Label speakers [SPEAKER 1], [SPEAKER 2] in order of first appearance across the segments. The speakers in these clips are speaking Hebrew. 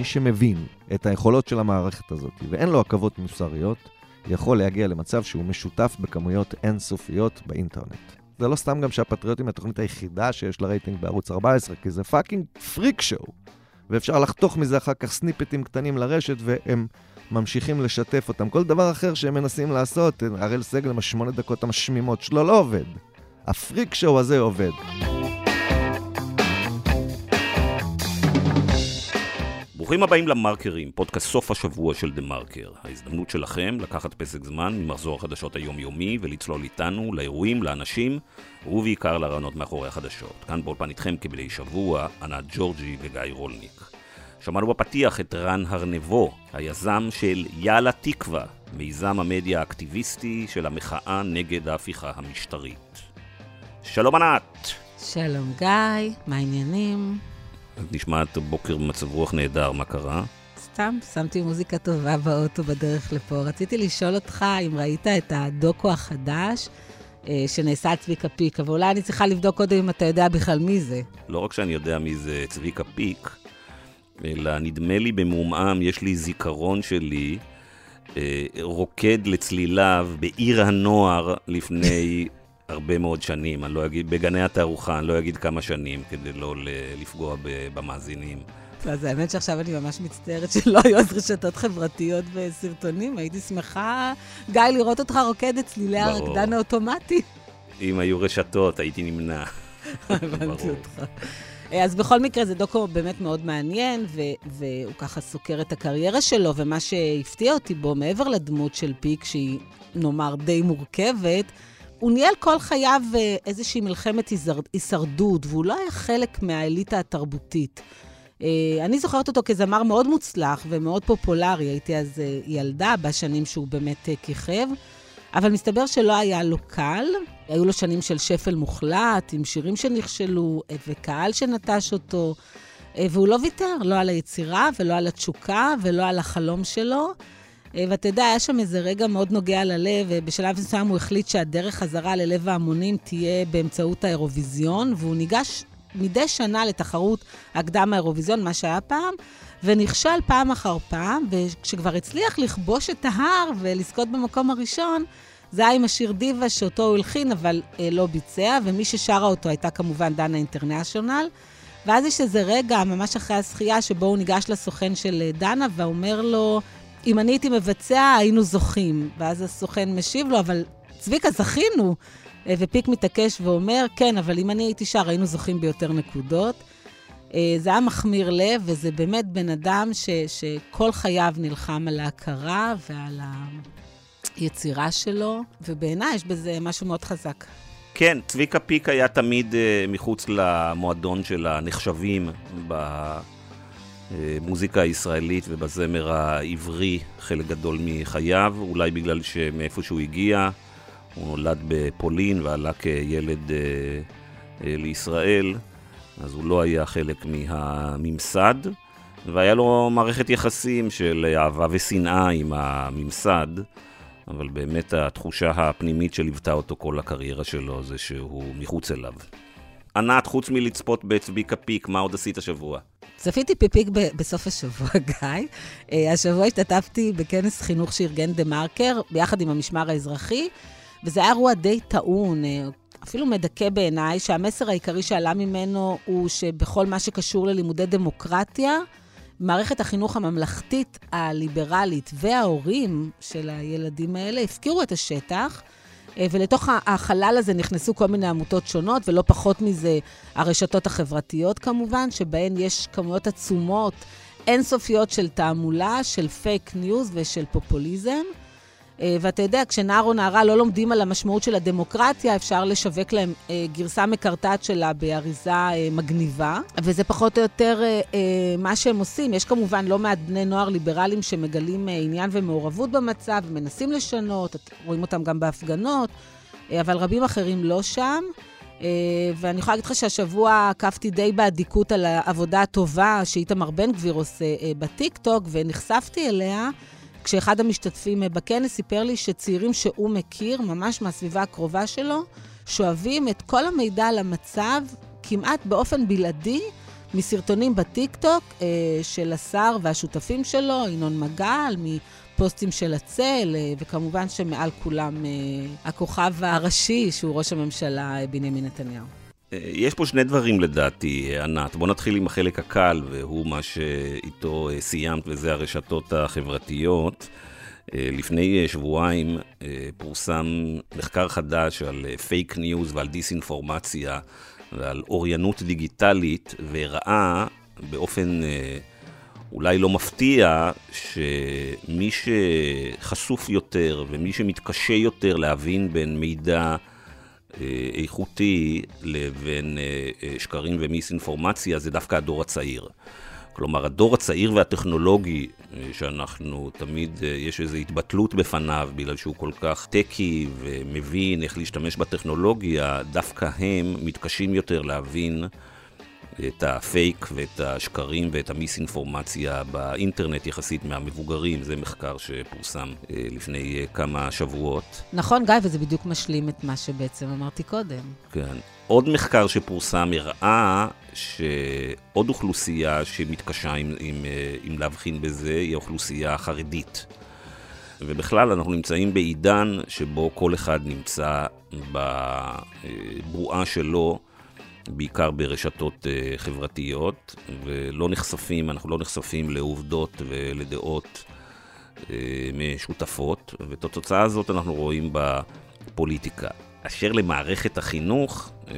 [SPEAKER 1] מי שמבין את היכולות של המערכת הזאת ואין לו עכבות מוסריות, יכול להגיע למצב שהוא משותף בכמויות אינסופיות באינטרנט. זה לא סתם גם שהפטריוטים היא התוכנית היחידה שיש לה רייטינג בערוץ 14, כי זה fucking freak show. ואפשר לחתוך מזה אחר כך snippet ים קטנים לרשת, והם ממשיכים לשתף אותם. כל דבר אחר שהם מנסים לעשות, הראל סגל עם השמונה דקות המשמימות שלו לא עובד. ה freak show הזה עובד.
[SPEAKER 2] ברוכים הבאים למרקרים, פודקאסט סוף השבוע של דה מרקר. ההזדמנות שלכם לקחת פסק זמן ממחזור החדשות היומיומי ולצלול איתנו לאירועים, לאנשים ובעיקר לרעיונות מאחורי החדשות. כאן באולפן איתכם כבדי שבוע, ענת ג'ורג'י וגיא רולניק. שמענו בפתיח את רן הרנבו, היזם של יאללה תקווה, מיזם המדיה האקטיביסטי של המחאה נגד ההפיכה המשטרית. שלום ענת!
[SPEAKER 3] שלום גיא, מה העניינים?
[SPEAKER 2] את נשמעת בוקר במצב רוח נהדר, מה קרה?
[SPEAKER 3] סתם, שמתי מוזיקה טובה באוטו בדרך לפה. רציתי לשאול אותך אם ראית את הדוקו החדש אה, שנעשה על צביקה פיק, אבל אולי אני צריכה לבדוק קודם אם אתה יודע בכלל מי זה.
[SPEAKER 2] לא רק שאני יודע מי זה צביקה פיק, אלא נדמה לי במעומעם, יש לי זיכרון שלי אה, רוקד לצליליו בעיר הנוער לפני הרבה מאוד שנים, אני לא אגיד, בגני התערוכה, אני לא אגיד כמה שנים, כדי לא לפגוע במאזינים.
[SPEAKER 3] אז האמת שעכשיו אני ממש מצטערת שלא היו אז רשתות חברתיות וסרטונים. הייתי שמחה, גיא, לראות אותך רוקד את צלילי הרקדן האוטומטי.
[SPEAKER 2] אם היו רשתות, הייתי נמנע.
[SPEAKER 3] הבנתי אותך. אז בכל מקרה, זה דוקו באמת מאוד מעניין, והוא ככה סוקר את הקריירה שלו, ומה שהפתיע אותי בו, מעבר לדמות של פיק, שהיא, נאמר, די מורכבת, הוא ניהל כל חייו אה, איזושהי מלחמת הישרדות, והוא לא היה חלק מהאליטה התרבותית. אה, אני זוכרת אותו כזמר מאוד מוצלח ומאוד פופולרי, הייתי אז אה, ילדה בשנים שהוא באמת כיכב, אבל מסתבר שלא היה לו קל. היו לו שנים של שפל מוחלט, עם שירים שנכשלו, וקהל שנטש אותו, והוא לא ויתר, לא על היצירה ולא על התשוקה ולא על החלום שלו. אה, ואתה יודע, היה שם איזה רגע מאוד נוגע ללב, ובשלב מסוים הוא החליט שהדרך חזרה ללב ההמונים תהיה באמצעות האירוויזיון, והוא ניגש מדי שנה לתחרות הקדם האירוויזיון, מה שהיה פעם, ונכשל פעם אחר פעם, וכשכבר הצליח לכבוש את ההר ולזכות במקום הראשון, זה היה עם השיר דיווה שאותו הוא הלחין, אבל אה, לא ביצע, ומי ששרה אותו הייתה כמובן דנה אינטרנשיונל. ואז יש איזה רגע, ממש אחרי הזכייה, שבו הוא ניגש לסוכן של אה, דנה ואומר לו, אם אני הייתי מבצע, היינו זוכים. ואז הסוכן משיב לו, אבל צביקה, זכינו. אה, ופיק מתעקש ואומר, כן, אבל אם אני הייתי שר, היינו זוכים ביותר נקודות. אה, זה היה מחמיר לב, וזה באמת בן אדם ש, שכל חייו נלחם על ההכרה ועל היצירה שלו, ובעיניי יש בזה משהו מאוד חזק.
[SPEAKER 2] כן, צביקה פיק היה תמיד uh, מחוץ למועדון של הנחשבים ב... במוזיקה הישראלית ובזמר העברי חלק גדול מחייו, אולי בגלל שמאיפה שהוא הגיע, הוא נולד בפולין ועלה כילד אה, אה, לישראל, אז הוא לא היה חלק מהממסד, והיה לו מערכת יחסים של אהבה ושנאה עם הממסד, אבל באמת התחושה הפנימית שליוותה אותו כל הקריירה שלו זה שהוא מחוץ אליו. ענת, חוץ מלצפות בצביקה פיק, מה עוד עשית השבוע?
[SPEAKER 3] צפיתי פיפיק בסוף השבוע, גיא. אה, השבוע השתתפתי בכנס חינוך שארגן דה מרקר, ביחד עם המשמר האזרחי, וזה היה אירוע די טעון, אה, אפילו מדכא בעיניי, שהמסר העיקרי שעלה ממנו הוא שבכל מה שקשור ללימודי דמוקרטיה, מערכת החינוך הממלכתית, הליברלית וההורים של הילדים האלה הפקירו את השטח. אה, ולתוך החלל הזה נכנסו כל מיני עמותות שונות, ולא פחות מזה הרשתות החברתיות כמובן, שבהן יש כמויות עצומות, אינסופיות של תעמולה, של פייק ניוז ושל פופוליזם. אה, ואתה יודע, כשנער או נערה לא לומדים על המשמעות של הדמוקרטיה, אפשר לשווק להם אה, גרסה מקרטעת שלה באריזה אה, מגניבה, וזה פחות או יותר מה שהם עושים. יש כמובן לא מעט בני נוער ליברליים שמגלים עניין ומעורבות במצב, ומנסים לשנות, רואים אותם גם בהפגנות, אבל רבים אחרים לא שם. ואני יכולה להגיד לך שהשבוע עקבתי די באדיקות על העבודה הטובה שאיתמר בן גביר עושה בטיקטוק, ונחשפתי אליה. כשאחד המשתתפים בכנס סיפר לי שצעירים שהוא מכיר, ממש מהסביבה הקרובה שלו, שואבים את כל המידע על המצב כמעט באופן בלעדי מסרטונים בטיקטוק אה, של השר והשותפים שלו, ינון מגל, מפוסטים של הצל, אה, וכמובן שמעל כולם אה, הכוכב הראשי, שהוא ראש הממשלה אה, בנימין נתניהו.
[SPEAKER 2] אה, יש פה שני דברים לדעתי, ענת. בוא נתחיל עם החלק הקל, והוא מה שאיתו אה, סיימת, וזה הרשתות החברתיות. לפני שבועיים פורסם מחקר חדש על פייק ניוז ועל דיסאינפורמציה ועל אוריינות דיגיטלית, והראה באופן אולי לא מפתיע שמי שחשוף יותר ומי שמתקשה יותר להבין בין מידע אה, איכותי לבין אה, אה, שקרים ומיסאינפורמציה זה דווקא הדור הצעיר. כלומר, הדור הצעיר והטכנולוגי, שאנחנו תמיד, יש איזו התבטלות בפניו בגלל שהוא כל כך טקי ומבין איך להשתמש בטכנולוגיה, דווקא הם מתקשים יותר להבין את הפייק ואת השקרים ואת המיסאינפורמציה באינטרנט יחסית מהמבוגרים. זה מחקר שפורסם אה, לפני אה, כמה שבועות.
[SPEAKER 3] נכון, גיא, וזה בדיוק משלים את מה שבעצם אמרתי קודם.
[SPEAKER 2] כן. עוד מחקר שפורסם הראה שעוד אוכלוסייה שמתקשה עם, עם, אה, עם להבחין בזה היא האוכלוסייה החרדית. ובכלל, אנחנו נמצאים בעידן שבו כל אחד נמצא בבועה שלו. בעיקר ברשתות uh, חברתיות, ולא נחשפים, אנחנו לא נחשפים לעובדות ולדעות uh, משותפות, ואת התוצאה הזאת אנחנו רואים בפוליטיקה. אשר למערכת החינוך uh,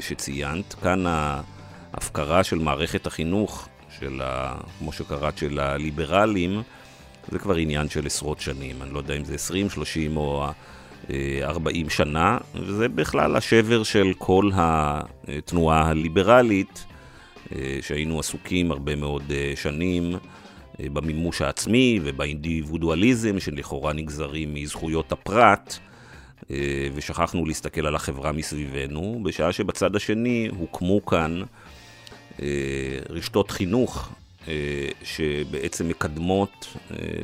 [SPEAKER 2] שציינת, כאן ההפקרה של מערכת החינוך, של ה, כמו שקראת, של הליברלים, זה כבר עניין של עשרות שנים. אני לא יודע אם זה 20, 30 או 40 שנה, וזה בכלל השבר של כל התנועה הליברלית, אה, שהיינו עסוקים הרבה מאוד אה, שנים אה, במימוש העצמי ובאינדיבידואליזם שלכאורה נגזרים מזכויות הפרט, ושכחנו להסתכל על החברה מסביבנו, בשעה שבצד השני הוקמו כאן רשתות חינוך שבעצם מקדמות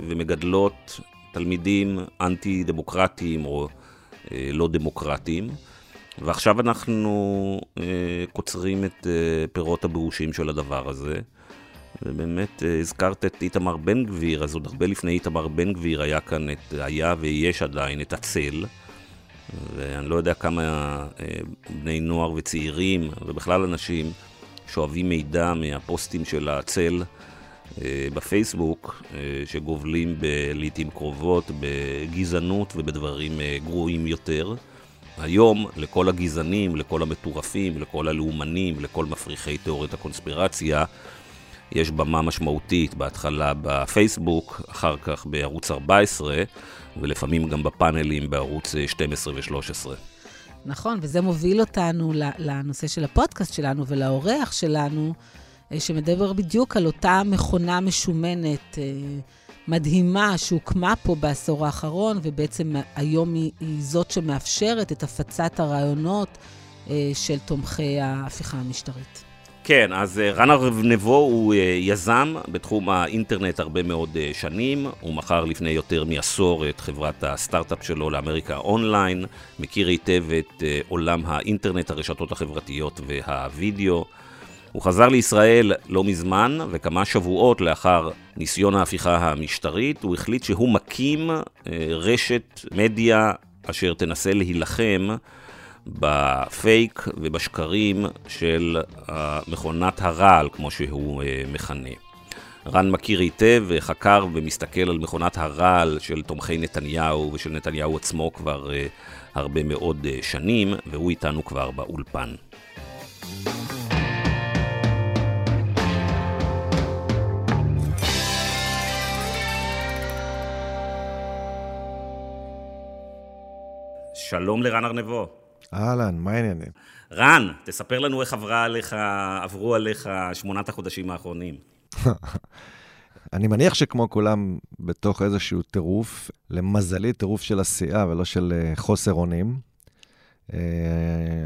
[SPEAKER 2] ומגדלות תלמידים אנטי-דמוקרטיים או אה, לא דמוקרטיים. ועכשיו אנחנו אה, קוצרים את אה, פירות הבאושים של הדבר הזה. ובאמת הזכרת את איתמר בן גביר, אז עוד הרבה לפני איתמר בן גביר היה כאן, את, היה ויש עדיין את הצל. ואני לא יודע כמה בני נוער וצעירים, ובכלל אנשים, שואבים מידע מהפוסטים של הצל. אה, בפייסבוק, אה, שגובלים לעיתים קרובות בגזענות ובדברים אה, גרועים יותר. היום, לכל הגזענים, לכל המטורפים, לכל הלאומנים, לכל מפריחי תיאוריית הקונספירציה, יש במה משמעותית, בהתחלה בפייסבוק, אחר כך בערוץ 14, ולפעמים גם בפאנלים בערוץ 12 ו-13.
[SPEAKER 3] נכון, וזה מוביל אותנו לנושא של הפודקאסט שלנו ולאורח שלנו. אה, שמדבר בדיוק על אותה מכונה משומנת אה, מדהימה שהוקמה פה בעשור האחרון, ובעצם היום היא, היא זאת שמאפשרת את הפצת הרעיונות אה, של תומכי ההפיכה המשטרית.
[SPEAKER 2] כן, אז רן ארנבו הוא יזם בתחום האינטרנט הרבה מאוד שנים. הוא מכר לפני יותר מעשור את חברת הסטארט-אפ שלו לאמריקה אונליין, מכיר היטב את עולם האינטרנט, הרשתות החברתיות והווידאו. הוא חזר לישראל לא מזמן, וכמה שבועות לאחר ניסיון ההפיכה המשטרית, הוא החליט שהוא מקים אה, רשת מדיה אשר תנסה להילחם בפייק ובשקרים של מכונת הרעל, כמו שהוא אה, מכנה. רן מכיר היטב וחקר ומסתכל על מכונת הרעל של תומכי נתניהו ושל נתניהו עצמו כבר הרבה מאוד שנים, והוא איתנו כבר באולפן. שלום לרן ארנבו.
[SPEAKER 1] אהלן, מה העניינים?
[SPEAKER 2] רן, תספר לנו איך עברה עליך, עברו עליך שמונת החודשים האחרונים.
[SPEAKER 1] אני מניח שכמו כולם, בתוך איזשהו טירוף, למזלי טירוף של עשייה ולא של אה, חוסר אונים. אה,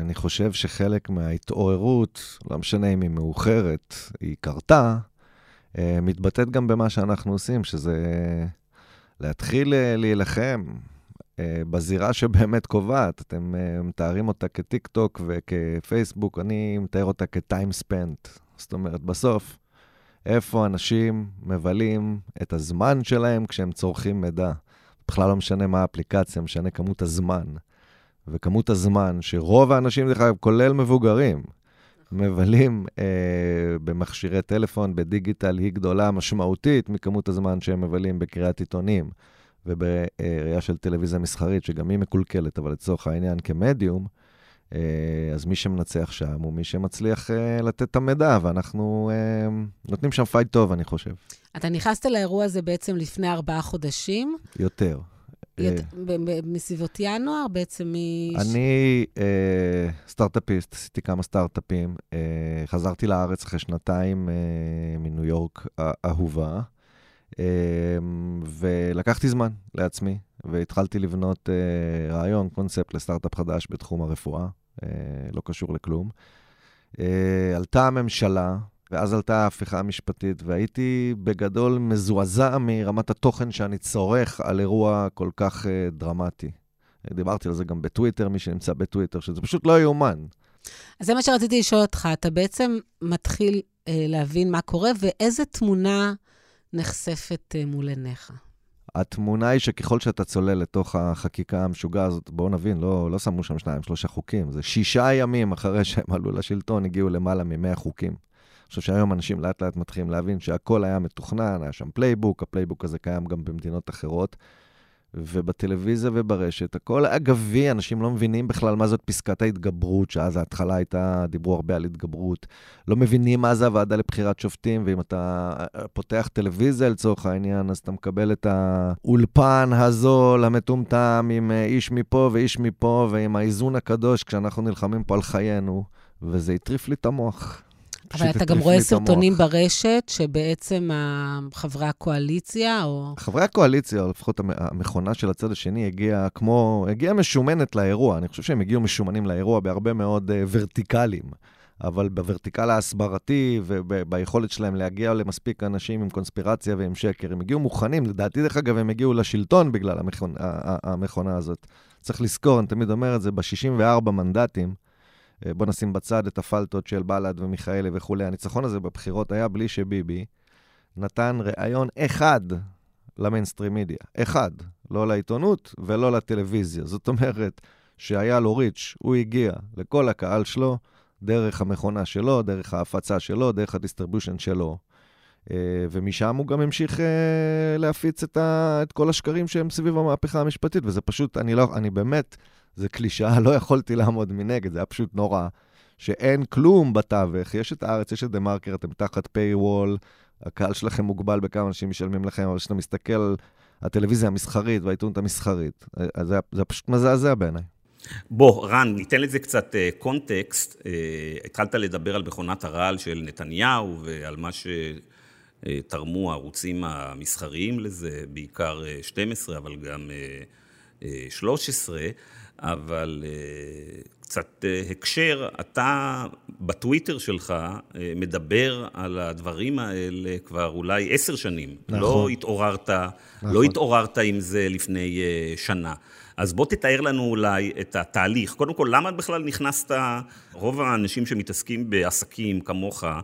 [SPEAKER 1] אני חושב שחלק מההתעוררות, לא משנה אם היא מאוחרת, היא קרתה, אה, מתבטאת גם במה שאנחנו עושים, שזה להתחיל להילחם בזירה שבאמת קובעת. אתם אה, מתארים אותה כטיק טוק וכפייסבוק, אני מתאר אותה כטיים ספנט. זאת אומרת, בסוף, איפה אנשים מבלים את הזמן שלהם כשהם צורכים מידע. בכלל לא משנה מה האפליקציה, משנה כמות הזמן. וכמות הזמן שרוב האנשים, דרך אגב, כולל מבוגרים, מבלים אה, במכשירי טלפון, בדיגיטל, היא גדולה משמעותית מכמות הזמן שהם מבלים בקריאת עיתונים ובראייה של טלוויזיה מסחרית, שגם היא מקולקלת, אבל לצורך העניין כמדיום, אה, אז מי שמנצח שם הוא מי שמצליח אה, לתת את המידע, ואנחנו אה, נותנים שם fight טוב, אני חושב.
[SPEAKER 3] אתה נכנסת לאירוע הזה בעצם לפני ארבעה חודשים.
[SPEAKER 1] יותר.
[SPEAKER 3] מסביבות ינואר, בעצם מ...
[SPEAKER 1] אני אה, סטארט-אפיסט, עשיתי כמה סטארט-אפים. אה, חזרתי לארץ אחרי שנתיים אה, מניו יורק אהובה, אה, ולקחתי זמן לעצמי, והתחלתי לבנות אה, רעיון, קונספט לסטארט-אפ חדש בתחום הרפואה, אה, לא קשור לכלום. אה, עלתה הממשלה, ואז עלתה ההפיכה המשפטית, והייתי בגדול מזועזע מרמת התוכן שאני צורך על אירוע כל כך דרמטי. דיברתי על זה גם בטוויטר, מי שנמצא בטוויטר, שזה פשוט לא יאומן.
[SPEAKER 3] אז זה מה שרציתי לשאול אותך, אתה בעצם מתחיל uh, להבין מה קורה, ואיזה תמונה נחשפת אה, מול עיניך?
[SPEAKER 1] התמונה היא שככל שאתה צולל לתוך החקיקה המשוגעה הזאת, בואו נבין, לא, לא שמו שם שניים, שלושה חוקים. זה שישה ימים אחרי שהם עלו לשלטון, הגיעו למעלה ממאה חוקים. אני חושב שהיום אנשים לאט לאט מתחילים להבין שהכל היה מתוכנן, היה שם playbook, ה playbook הזה קיים גם במדינות אחרות. ובטלוויזיה וברשת, הכל אגבי, אנשים לא מבינים בכלל מה זאת פסקת ההתגברות, שאז ההתחלה הייתה, דיברו הרבה על התגברות. לא מבינים מה זה הוועדה לבחירת שופטים, ואם אתה פותח טלוויזיה לצורך העניין, אז אתה מקבל את האולפן הזול, המטומטם, עם איש מפה ואיש מפה, ועם האיזון הקדוש, כשאנחנו נלחמים פה על חיינו, וזה הטריף לי את המוח.
[SPEAKER 3] אבל אתה גם רואה סרטונים ברשת, שבעצם חברי הקואליציה, או...
[SPEAKER 1] חברי הקואליציה, או לפחות המכונה של הצד השני, הגיעה כמו, הגיעה משומנת לאירוע. אני חושב שהם הגיעו משומנים לאירוע בהרבה מאוד uh, ורטיקלים. אבל בוורטיקל ההסברתי וביכולת שלהם להגיע למספיק אנשים עם קונספירציה ועם שקר, הם הגיעו מוכנים. לדעתי, דרך אגב, הם הגיעו לשלטון בגלל המכונה, המכונה הזאת. צריך לזכור, אני תמיד אומר את זה, ב-64 מנדטים, בוא נשים בצד את הפלטות של בל"ד ומיכאלי וכולי. הניצחון הזה בבחירות היה בלי שביבי נתן ראיון אחד למיינסטרים מידיה. אחד. לא לעיתונות ולא לטלוויזיה. זאת אומרת שהיה לו reach, הוא הגיע לכל הקהל שלו דרך המכונה שלו, דרך ההפצה שלו, דרך ה distribution שלו. אה, ומשם הוא גם המשיך אה, להפיץ את, ה, את כל השקרים שהם סביב המהפכה המשפטית, וזה פשוט, אני לא, אני באמת... זה קלישאה, לא יכולתי לעמוד מנגד, זה היה פשוט נורא. שאין כלום בתווך, יש את הארץ, יש את דה מרקר, אתם תחת paywall, הקהל שלכם מוגבל בכמה אנשים משלמים לכם, אבל כשאתה מסתכל על הטלוויזיה המסחרית והעיתונות המסחרית, אז זה, זה פשוט מזעזע בעיניי.
[SPEAKER 2] בוא, רן, ניתן לזה קצת uh, קונטקסט. Uh, התחלת לדבר על מכונת הרעל של נתניהו ועל מה שתרמו הערוצים המסחריים לזה, בעיקר uh, 12, אבל גם uh, uh, 13. אבל אה, קצת אה, הקשר, אתה בטוויטר שלך אה, מדבר על הדברים האלה כבר אולי עשר שנים. נכון. לא התעוררת, לא נכון. לא התעוררת עם זה לפני שנה. אז בוא תתאר לנו אולי את התהליך. קודם כל, למה בכלל נכנסת, רוב האנשים שמתעסקים בעסקים כמוך, אה,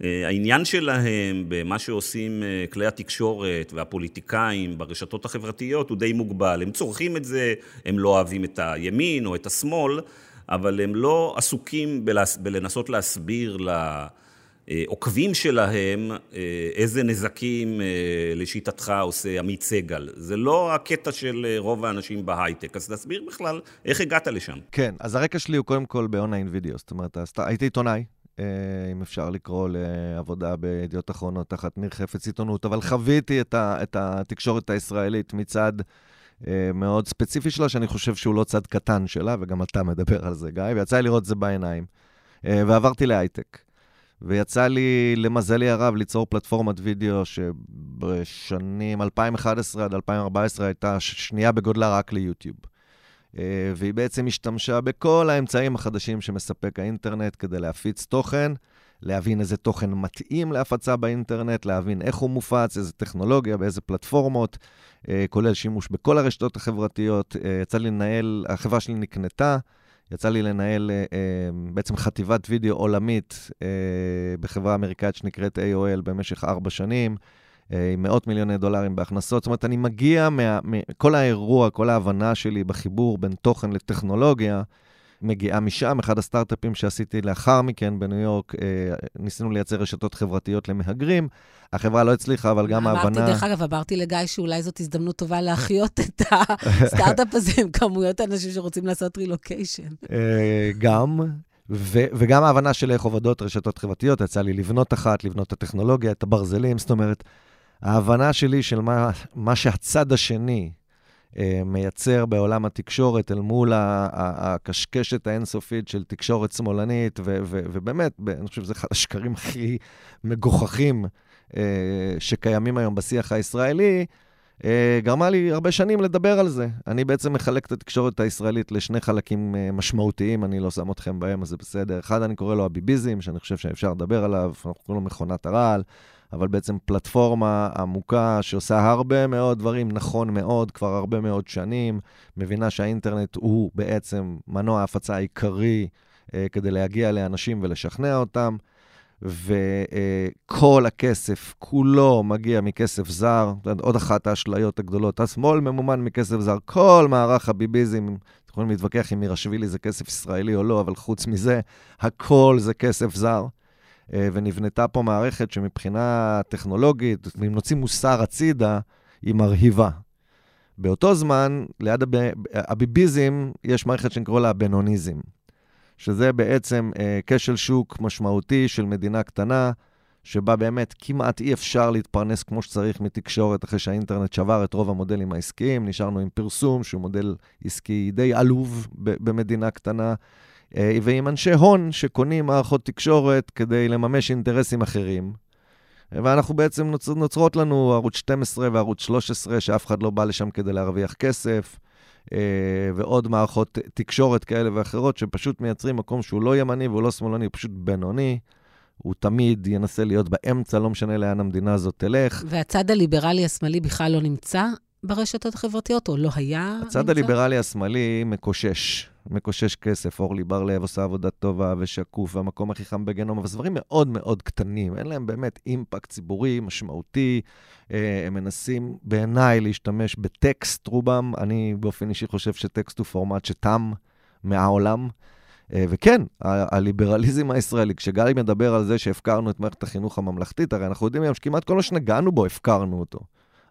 [SPEAKER 2] העניין שלהם במה שעושים אה, כלי התקשורת והפוליטיקאים ברשתות החברתיות הוא די מוגבל. הם צורכים את זה, הם לא אוהבים את הימין או את השמאל, אבל הם לא עסוקים בלנסות להסביר לעוקבים שלהם אה, איזה נזקים לשיטתך עושה עמית סגל. זה לא הקטע של רוב האנשים בהייטק, אז תסביר בכלל איך הגעת לשם.
[SPEAKER 1] כן, אז הרקע שלי הוא קודם כל באונליין וידאו, זאת אומרת, הייתי עיתונאי, אה, אם אפשר לקרוא לעבודה בידיעות אחרונות תחת ניר חפץ עיתונות, אבל חוויתי את, ה, את התקשורת הישראלית מצד אה, מאוד ספציפי שלה, שאני חושב שהוא לא צד קטן שלה, וגם אתה מדבר על זה, גיא, ויצא לי לראות את זה בעיניים. אה, ועברתי להייטק. ויצא לי, למזלי הרב, ליצור פלטפורמת וידאו שבשנים 2011 עד 2014 הייתה שנייה בגודלה רק ליוטיוב. אה, והיא בעצם השתמשה בכל האמצעים החדשים שמספק האינטרנט כדי להפיץ תוכן, להבין איזה תוכן מתאים להפצה באינטרנט, להבין איך הוא מופץ, איזה טכנולוגיה, באיזה פלטפורמות, אה, כולל שימוש בכל הרשתות החברתיות. אה, יצא לי לנהל, החברה שלי נקנתה, יצא לי לנהל אה, בעצם חטיבת וידאו עולמית אה, בחברה אמריקאית שנקראת AOL במשך ארבע שנים, עם מאות מיליוני דולרים בהכנסות. זאת אומרת, אני מגיע, מה, כל האירוע, כל ההבנה שלי בחיבור בין תוכן לטכנולוגיה, מגיעה משם. אחד הסטארט-אפים שעשיתי לאחר מכן בניו יורק, אה, ניסינו לייצר רשתות חברתיות למהגרים. החברה לא הצליחה, אבל גם ההבנה...
[SPEAKER 3] אמרתי, דרך אגב, אמרתי לגיא שאולי זאת הזדמנות טובה להחיות את הסטארט-אפ הזה עם כמויות אנשים שרוצים לעשות רילוקיישן.
[SPEAKER 1] אה, גם, ו- וגם ההבנה של איך עובדות רשתות חברתיות, יצא לי לבנות אחת, לבנות את הטכנולוגיה, את הברזלים, זאת אומרת, ההבנה שלי של מה, מה שהצד השני אה, מייצר בעולם התקשורת אל מול הקשקשת האינסופית של תקשורת שמאלנית, ו- ו- ובאמת, אני חושב שזה אחד השקרים הכי מגוחכים אה, שקיימים היום בשיח הישראלי, אה, גרמה לי הרבה שנים לדבר על זה. אני בעצם מחלק את התקשורת הישראלית לשני חלקים משמעותיים, אני לא שם אתכם בהם, אז זה בסדר. אחד, אני קורא לו הביביזם, שאני חושב שאפשר לדבר עליו, אנחנו קוראים לו מכונת הרעל. אבל בעצם פלטפורמה עמוקה שעושה הרבה מאוד דברים נכון מאוד, כבר הרבה מאוד שנים, מבינה שהאינטרנט הוא בעצם מנוע ההפצה העיקרי אה, כדי להגיע לאנשים ולשכנע אותם. וכל הכסף, כולו מגיע מכסף זר. עוד אחת האשליות הגדולות. השמאל ממומן מכסף זר. כל מערך הביביזם, יכולים להתווכח אם מירשווילי זה כסף ישראלי או לא, אבל חוץ מזה, הכל זה כסף זר. אה, ונבנתה פה מערכת שמבחינה טכנולוגית, אם נוציא מוסר הצידה, היא מרהיבה. באותו זמן, ליד הב... הביביזם, יש מערכת שנקרא לה הבנוניזם, שזה בעצם אה, כשל שוק משמעותי של מדינה קטנה, שבה באמת כמעט אי אפשר להתפרנס כמו שצריך מתקשורת אחרי שהאינטרנט שבר את רוב המודלים העסקיים. נשארנו עם פרסום, שהוא מודל עסקי די עלוב במדינה קטנה. אה, ועם אנשי הון שקונים מערכות תקשורת כדי לממש אינטרסים אחרים. ואנחנו בעצם נוצר, נוצרות לנו ערוץ 12 וערוץ 13, שאף אחד לא בא לשם כדי להרוויח כסף, אה, ועוד מערכות תקשורת כאלה ואחרות, שפשוט מייצרים מקום שהוא לא ימני והוא לא שמאלני, הוא פשוט בינוני. הוא תמיד ינסה להיות באמצע, לא משנה לאן המדינה הזאת תלך.
[SPEAKER 3] והצד הליברלי השמאלי בכלל לא נמצא ברשתות החברתיות, או לא היה
[SPEAKER 1] הצד נמצא? הליברלי השמאלי מקושש. מקושש כסף, אורלי בר-לב עושה עבודה טובה ושקוף, והמקום הכי חם בגנום, אבל זה דברים מאוד מאוד קטנים, אין להם באמת אימפקט ציבורי משמעותי. אה, הם מנסים בעיניי להשתמש בטקסט רובם, אני באופן אישי חושב שטקסט הוא פורמט שתם מהעולם. אה, וכן, הליברליזם הישראלי, כשגלי מדבר על זה שהפקרנו את מערכת החינוך הממלכתית, הרי אנחנו יודעים היום שכמעט כל מה שנגענו בו, הפקרנו אותו.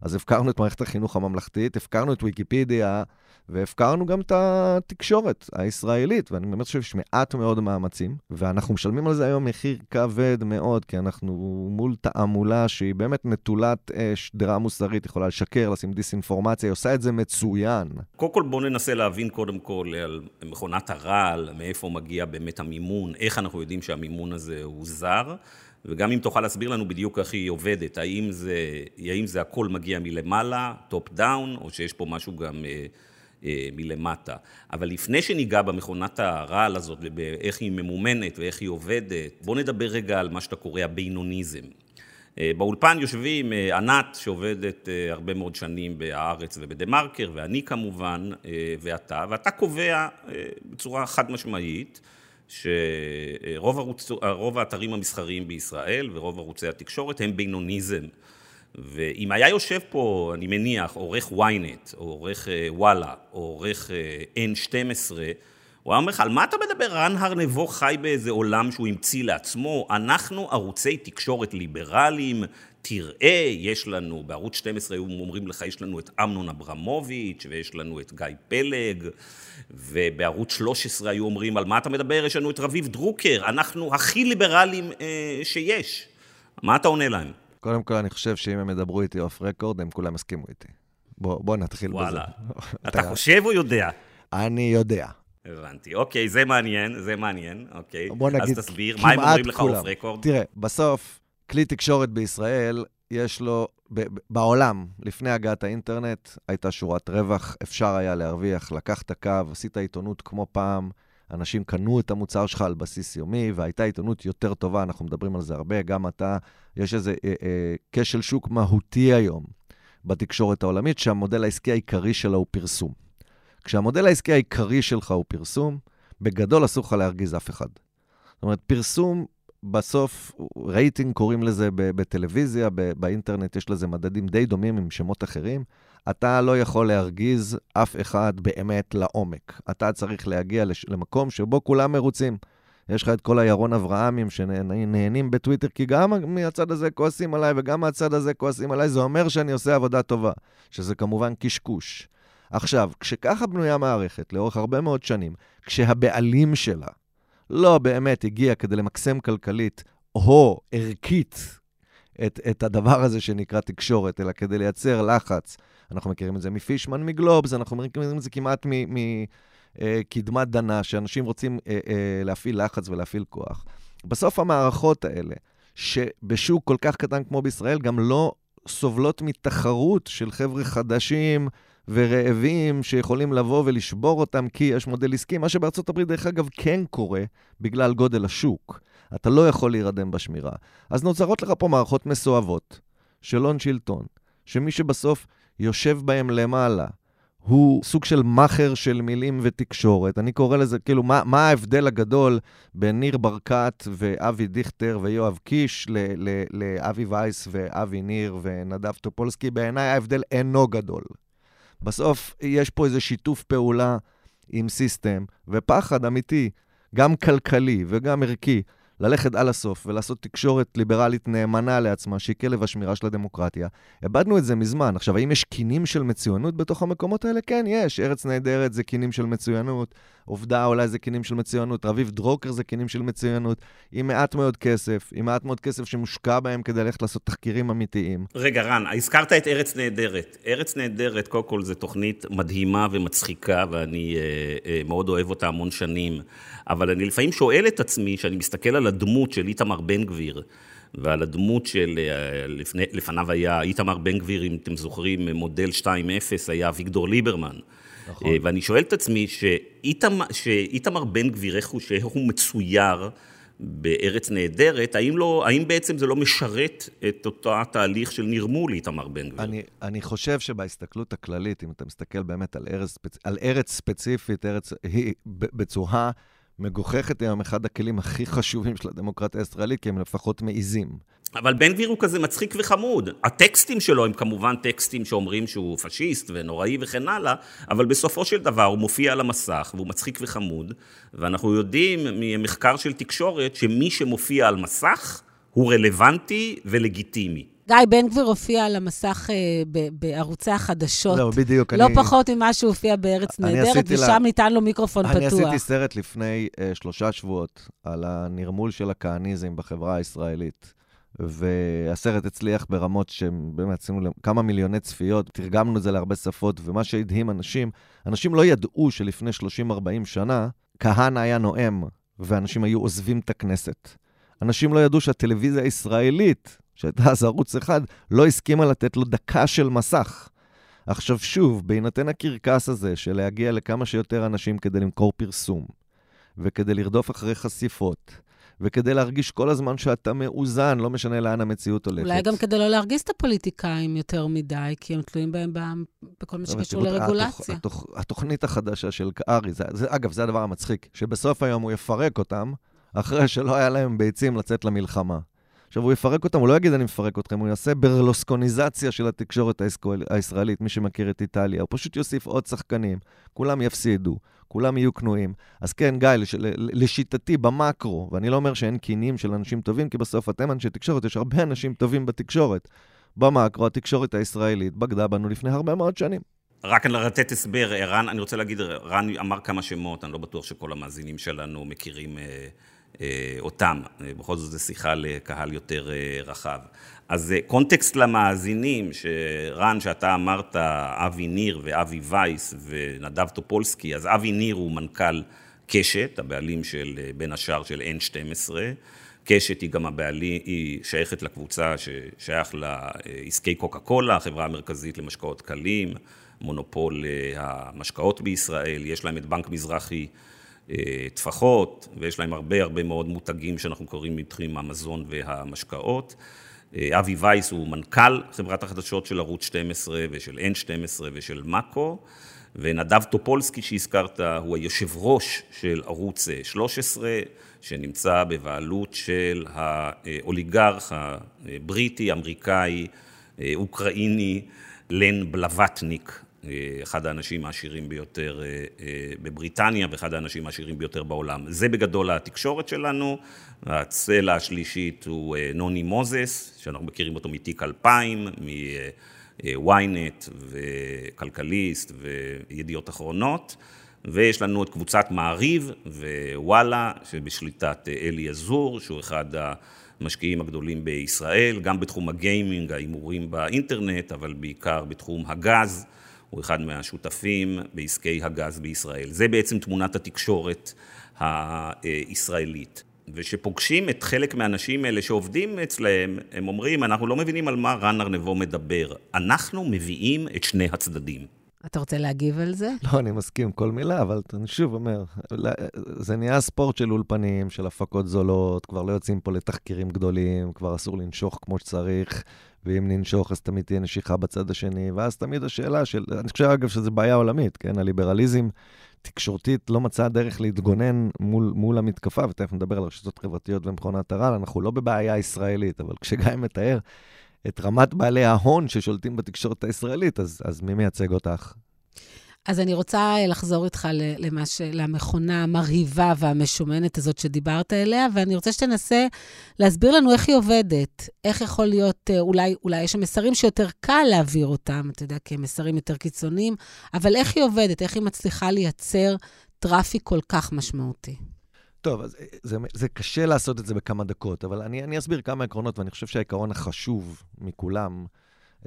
[SPEAKER 1] אז הפקרנו את מערכת החינוך הממלכתית, הפקרנו את ויקיפדיה, והפקרנו גם את התקשורת הישראלית, ואני באמת חושב שיש מעט מאוד מאמצים, ואנחנו משלמים על זה היום מחיר כבד מאוד, כי אנחנו מול תעמולה שהיא באמת נטולת שדרה מוסרית, יכולה לשקר, לשים דיסאינפורמציה, היא עושה את זה מצוין.
[SPEAKER 2] קודם כל בואו ננסה להבין קודם כל על מכונת הרעל, מאיפה מגיע באמת המימון, איך אנחנו יודעים שהמימון הזה הוא זר. וגם אם תוכל להסביר לנו בדיוק איך היא עובדת, האם זה, האם זה הכל מגיע מלמעלה, top down, או שיש פה משהו גם אה, אה, מלמטה. אבל לפני שניגע במכונת הרעל הזאת ואיך היא ממומנת ואיך היא עובדת, בואו נדבר רגע על מה שאתה קורא הבינוניזם. אה, באולפן יושבים אה, ענת, שעובדת אה, הרבה מאוד שנים בהארץ ובדה מרקר, ואני כמובן, ואתה, ואתה קובע בצורה חד משמעית, שרוב ערוץ, האתרים המסחריים בישראל ורוב ערוצי התקשורת הם בינוניזם. ואם היה יושב פה, אני מניח, עורך ynet, או עורך וואלה, או עורך N12, הוא היה אומר לך, על מה אתה מדבר? רן הרנבו חי באיזה עולם שהוא המציא לעצמו. אנחנו ערוצי תקשורת ליברליים, תראה, יש לנו, בערוץ 12 היו אומרים לך, יש לנו את אמנון אברמוביץ', ויש לנו את גיא פלג, ובערוץ 13 היו אומרים, על מה אתה מדבר? יש לנו את רביב דרוקר, אנחנו הכי ליברליים אה, שיש. מה אתה עונה להם?
[SPEAKER 1] קודם כל, אני חושב שאם הם ידברו איתי off record, הם כולם יסכימו איתי. בוא, בוא נתחיל
[SPEAKER 2] וואלה.
[SPEAKER 1] בזה.
[SPEAKER 2] וואלה. אתה חושב או יודע?
[SPEAKER 1] אני יודע.
[SPEAKER 2] הבנתי. אוקיי, זה מעניין, זה מעניין, אוקיי.
[SPEAKER 1] בוא נגיד,
[SPEAKER 2] אז תסביר, מה הם אומרים לך off record?
[SPEAKER 1] תראה, בסוף, כלי תקשורת בישראל, יש לו, בעולם, לפני הגעת האינטרנט, הייתה שורת רווח, אפשר היה להרוויח, לקחת קו, עשית עיתונות כמו פעם, אנשים קנו את המוצר שלך על בסיס יומי, והייתה עיתונות יותר טובה, אנחנו מדברים על זה הרבה, גם אתה, יש איזה אה, אה, כשל שוק מהותי היום בתקשורת העולמית, שהמודל העסקי העיקרי שלה הוא פרסום. כשהמודל העסקי העיקרי שלך הוא פרסום, בגדול אסור לך להרגיז אף אחד. זאת אומרת, פרסום, בסוף, רייטינג קוראים לזה בטלוויזיה, באינטרנט יש לזה מדדים די דומים עם שמות אחרים. אתה לא יכול להרגיז אף אחד באמת לעומק. אתה צריך להגיע למקום שבו כולם מרוצים. יש לך את כל הירון אברהמים שנהנים בטוויטר, כי גם מהצד הזה כועסים עליי וגם מהצד הזה כועסים עליי, זה אומר שאני עושה עבודה טובה, שזה כמובן קשקוש. עכשיו, כשככה בנויה מערכת לאורך הרבה מאוד שנים, כשהבעלים שלה לא באמת הגיע כדי למקסם כלכלית או ערכית את, את הדבר הזה שנקרא תקשורת, אלא כדי לייצר לחץ. אנחנו מכירים את זה מפישמן מגלובס, אנחנו מכירים את זה כמעט מקדמת אה, דנה, שאנשים רוצים אה, אה, להפעיל לחץ ולהפעיל כוח. בסוף המערכות האלה, שבשוק כל כך קטן כמו בישראל, גם לא סובלות מתחרות של חבר'ה חדשים ורעבים שיכולים לבוא ולשבור אותם כי יש מודל עסקי, מה שבארצות הברית, דרך אגב, כן קורה בגלל גודל השוק. אתה לא יכול להירדם בשמירה. אז נוצרות לך פה מערכות מסואבות של הון שלטון, שמי שבסוף יושב בהם למעלה, הוא סוג של מאכר של מילים ותקשורת. אני קורא לזה, כאילו, מה, מה ההבדל הגדול בין ניר ברקת ואבי דיכטר ויואב קיש לאבי וייס ואבי ניר ונדב טופולסקי? בעיניי ההבדל אינו גדול. בסוף יש פה איזה שיתוף פעולה עם system ופחד אמיתי, גם כלכלי וגם ערכי, ללכת על הסוף ולעשות תקשורת ליברלית נאמנה לעצמה, שהיא כלב השמירה של הדמוקרטיה. איבדנו את זה מזמן. עכשיו, האם יש קינים של מצוינות בתוך המקומות האלה? כן, יש. ארץ נהדרת זה קינים של מצוינות, עובדה אולי זה קינים של מצוינות, רביב דרוקר זה קינים של מצוינות, עם מעט מאוד כסף, עם מעט מאוד כסף שמושקע בהם כדי ללכת לעשות תחקירים אמיתיים.
[SPEAKER 2] רגע, רן, הזכרת את ארץ נהדרת. ארץ נהדרת, קודם כל, זו תוכנית מדהימה ומצחיקה, ואני אה, אה, מאוד אוהב אותה המון שנים. אבל אני לפעמים שואל את עצמי, כשאני מסתכל על הדמות של איתמר בן גביר, ועל הדמות של, אה, לפני, לפניו היה איתמר בן גביר, אם אתם זוכרים, מודל 2.0, היה אביגדור ליברמן. נכון. אה, ואני שואל את עצמי, שאיתמר, שאיתמר בן גביר, איך הוא, שאיך הוא מצויר בארץ נהדרת, האם, לא, האם בעצם זה לא משרת את אותו התהליך של נרמול איתמר בן גביר?
[SPEAKER 1] אני, אני חושב שבהסתכלות הכללית, אם אתה מסתכל באמת על ארץ, על ארץ ספציפית, ארץ היא בצורה... מגוחכת היום אחד הכלים הכי חשובים של הדמוקרטיה הישראלית, כי הם לפחות מעיזים.
[SPEAKER 2] אבל בן גביר הוא כזה מצחיק וחמוד. הטקסטים שלו הם כמובן טקסטים שאומרים שהוא פשיסט ונוראי וכן הלאה, אבל בסופו של דבר הוא מופיע על המסך והוא מצחיק וחמוד, ואנחנו יודעים ממחקר של תקשורת שמי שמופיע על מסך הוא רלוונטי ולגיטימי.
[SPEAKER 3] גיא בן גביר הופיע על המסך אה, בערוצי החדשות.
[SPEAKER 1] זהו, בדיוק.
[SPEAKER 3] לא אני... פחות ממה שהוא הופיע בארץ נהדרת, ושם לה... ניתן לו מיקרופון
[SPEAKER 1] אני
[SPEAKER 3] פתוח.
[SPEAKER 1] אני עשיתי סרט לפני אה, שלושה שבועות על הנרמול של הכהניזם בחברה הישראלית. והסרט הצליח ברמות שבאמת עשינו כמה מיליוני צפיות, תרגמנו את זה להרבה שפות, ומה שהדהים אנשים, אנשים לא ידעו שלפני 30-40 שנה, כהנא היה נואם, ואנשים היו עוזבים את הכנסת. אנשים לא ידעו שהטלוויזיה הישראלית, שהייתה אז ערוץ אחד, לא הסכימה לתת לו דקה של מסך. עכשיו שוב, בהינתן הקרקס הזה של להגיע לכמה שיותר אנשים כדי למכור פרסום, וכדי לרדוף אחרי חשיפות, וכדי להרגיש כל הזמן שאתה מאוזן, לא משנה לאן המציאות הולכת.
[SPEAKER 3] אולי גם כדי לא להרגיז את הפוליטיקאים יותר מדי, כי הם תלויים בהם בכל מה שקשור לרגולציה.
[SPEAKER 1] התוכ, התוכנית החדשה של קארי, זה, זה, אגב, זה הדבר המצחיק, שבסוף היום הוא יפרק אותם, אחרי שלא היה להם ביצים לצאת למלחמה. עכשיו, הוא יפרק אותם, הוא לא יגיד אני מפרק אתכם, הוא יעשה ברלוסקוניזציה של התקשורת הישראלית, מי שמכיר את איטליה. הוא פשוט יוסיף עוד שחקנים, כולם יפסידו, כולם יהיו כנועים. אז כן, גיא, לש, לשיטתי, במקרו, ואני לא אומר שאין קינים של אנשים טובים, כי בסוף אתם אנשי תקשורת, יש הרבה אנשים טובים בתקשורת. במקרו, התקשורת הישראלית בגדה בנו לפני הרבה מאוד שנים.
[SPEAKER 2] רק לתת הסבר, רן, אני רוצה להגיד, רן אמר כמה שמות, אני לא בטוח שכל המאזינים שלנו מכירים אה, אותם. אה, בכל זאת זו שיחה לקהל יותר אה, רחב. אז קונטקסט למאזינים, שרן, שאתה אמרת, אבי ניר ואבי וייס ונדב טופולסקי, אז אבי ניר הוא מנכ"ל קשת, הבעלים של, בין השאר של N12. קשת היא גם הבעלים, היא שייכת לקבוצה ששייך לעסקי קוקה קולה, החברה המרכזית למשקאות קלים, מונופול המשקאות בישראל, יש להם את בנק מזרחי אה, טפחות, ויש להם הרבה הרבה מאוד מותגים שאנחנו קוראים מתחום המזון והמשקאות. אה, אבי וייס הוא מנכ"ל חברת החדשות של ערוץ 12 ושל N12 ושל מאקו, ונדב טופולסקי שהזכרת הוא היושב ראש של ערוץ 13, שנמצא בבעלות של האוליגרך הבריטי, אמריקאי, אוקראיני, לן בלווטניק, אחד האנשים העשירים ביותר בבריטניה ואחד האנשים העשירים ביותר בעולם. זה בגדול התקשורת שלנו. הצלע השלישית הוא נוני מוזס, שאנחנו מכירים אותו מתיק 2000, מ-ynet וכלכליסט וידיעות אחרונות. ויש לנו את קבוצת מעריב ווואלה, שבשליטת אלי עזור, שהוא אחד המשקיעים הגדולים בישראל, גם בתחום הגיימינג, ההימורים באינטרנט, אבל בעיקר בתחום הגז. הוא אחד מהשותפים בעסקי הגז בישראל. זה בעצם תמונת התקשורת הישראלית. וכשפוגשים את חלק מהאנשים האלה שעובדים אצלהם, הם אומרים, אנחנו לא מבינים על מה רן ארנבו מדבר. אנחנו מביאים את שני הצדדים.
[SPEAKER 3] אתה רוצה להגיב על זה?
[SPEAKER 1] לא, אני מסכים כל מילה, אבל אני שוב אומר, זה נהיה ספורט של אולפנים, של הפקות זולות, כבר לא יוצאים פה לתחקירים גדולים, כבר אסור לנשוך כמו שצריך, ואם ננשוך אז תמיד תהיה נשיכה בצד השני, ואז תמיד השאלה של, אני חושב אגב שזו בעיה עולמית, כן? הליברליזם תקשורתית לא מצאה דרך להתגונן מול, מול המתקפה, ותכף נדבר על רשתות חברתיות ומכונת הרעל, אנחנו לא בבעיה ישראלית, אבל כשגיא מתאר את רמת בעלי ההון ששולטים בתקשורת הישראלית, אז, אז מי מייצג אותך?
[SPEAKER 3] אז אני רוצה לחזור איתך למש, למכונה המרהיבה והמשומנת הזאת שדיברת עליה, ואני רוצה שתנסה להסביר לנו איך היא עובדת. איך יכול להיות, אה, אולי, אולי יש שם מסרים שיותר קל להעביר אותם, אתה יודע, כי הם מסרים יותר קיצוניים, אבל איך היא עובדת, איך היא מצליחה לייצר traffic כל כך משמעותי.
[SPEAKER 1] טוב, אז אה, זה, זה קשה לעשות את זה בכמה דקות, אבל אני, אני אסביר כמה עקרונות, ואני חושב שהעיקרון החשוב מכולם,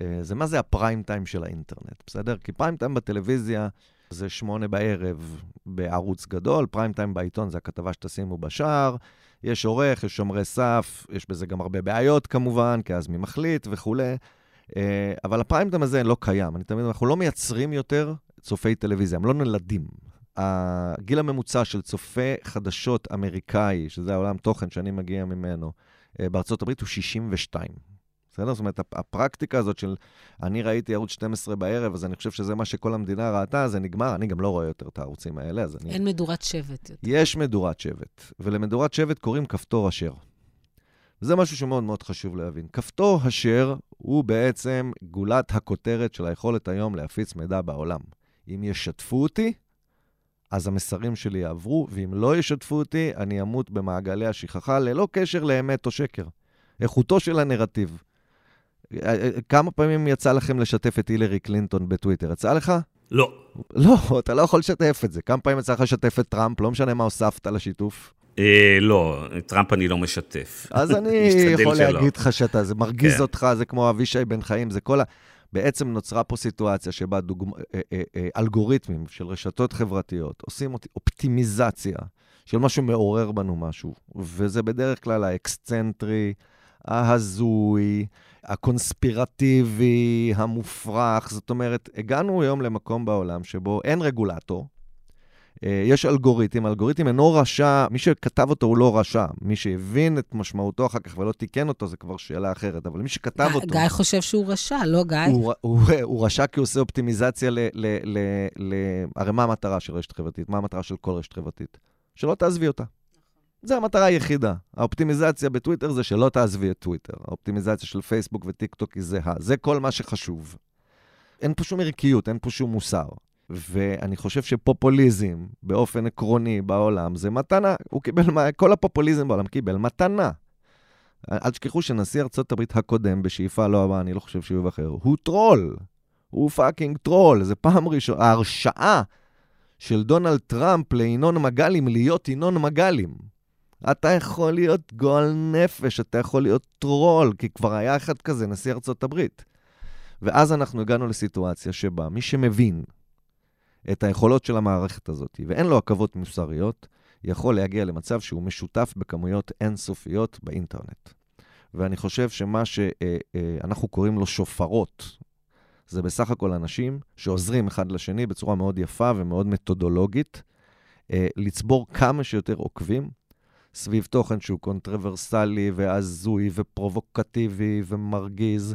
[SPEAKER 1] אה, זה מה זה הפריים טיים של האינטרנט, בסדר? כי פריים טיים בטלוויזיה זה שמונה בערב בערוץ גדול, פריים טיים בעיתון זה הכתבה שתשימו בשער, יש עורך, יש שומרי סף, יש בזה גם הרבה בעיות כמובן, כי אז מי מחליט וכולי, אה, אבל הפריים טיים הזה לא קיים. אני תמיד, אנחנו לא מייצרים יותר צופי טלוויזיה, הם לא נולדים. הגיל הממוצע של צופה חדשות אמריקאי, שזה העולם תוכן שאני מגיע ממנו, אה, בארצות הברית הוא 62. בסדר? זאת אומרת, הפרקטיקה הזאת של אני ראיתי ערוץ 12 בערב, אז אני חושב שזה מה שכל המדינה ראתה, זה נגמר. אני גם לא רואה יותר את הערוצים האלה, אז אני...
[SPEAKER 3] אין מדורת שבט
[SPEAKER 1] יותר. יש מדורת שבט, ולמדורת שבט קוראים כפתור אשר. וזה משהו שמאוד מאוד חשוב להבין. כפתור אשר הוא בעצם גולת הכותרת של היכולת היום להפיץ מידע בעולם. אם ישתפו אותי, אז המסרים שלי יעברו, ואם לא ישתפו אותי, אני אמות במעגלי השכחה ללא קשר לאמת או שקר. איכותו של הנרטיב. כמה פעמים יצא לכם לשתף את הילרי קלינטון בטוויטר? יצא לך?
[SPEAKER 2] לא.
[SPEAKER 1] לא, אתה לא יכול לשתף את זה. כמה פעמים יצא לך לשתף את טראמפ? לא משנה מה הוספת לשיתוף.
[SPEAKER 2] אה, לא, טראמפ אני לא משתף.
[SPEAKER 1] אז אני יכול להגיד לך שאתה, זה מרגיז כן. אותך, זה כמו אבישי בן חיים, זה כל ה... בעצם נוצרה פה סיטואציה שבה דוגמ... אה, אה, אה, אלגוריתמים של רשתות חברתיות עושים אופטימיזציה של משהו מעורר בנו משהו, וזה בדרך כלל האקסצנטרי, ההזוי, הקונספירטיבי, המופרך. זאת אומרת, הגענו היום למקום בעולם שבו אין רגולטור, יש אלגוריתם, אלגוריתם אינו רשע, מי שכתב אותו הוא לא רשע. מי שהבין את משמעותו אחר כך ולא תיקן אותו, זה כבר שאלה אחרת, אבל מי שכתב אותו...
[SPEAKER 3] גיא חושב שהוא רשע, לא גיא?
[SPEAKER 1] הוא, הוא, הוא רשע כי הוא עושה אופטימיזציה ל... ל, ל, ל הרי מה המטרה של רשת חברתית? מה המטרה של כל רשת חברתית? שלא תעזבי אותה. זו המטרה היחידה. האופטימיזציה בטוויטר זה שלא תעזבי את טוויטר. האופטימיזציה של פייסבוק וטיק טוק היא זהה. זה כל מה שחשוב. אין פה שום ערכיות, אין פה שום מוסר. ואני חושב שפופוליזם באופן עקרוני בעולם זה מתנה. הוא קיבל, כל הפופוליזם בעולם קיבל מתנה. אל תשכחו שנשיא ארצות הברית הקודם, בשאיפה לא הבאה, אני לא חושב שהוא ייבחר, הוא טרול. הוא fucking טרול. זה פעם ראשונה, ההרשאה של דונלד טראמפ לינון מגלים להיות ינון מגלים. אתה יכול להיות גועל נפש, אתה יכול להיות טרול, כי כבר היה אחד כזה, נשיא ארצות הברית. ואז אנחנו הגענו לסיטואציה שבה מי שמבין את היכולות של המערכת הזאת, ואין לו עכבות מוסריות, יכול להגיע למצב שהוא משותף בכמויות אינסופיות באינטרנט. ואני חושב שמה שאנחנו קוראים לו שופרות, זה בסך הכל אנשים שעוזרים אחד לשני בצורה מאוד יפה ומאוד מתודולוגית, אה, לצבור כמה שיותר עוקבים סביב תוכן שהוא קונטרוברסלי והזוי ופרובוקטיבי ומרגיז,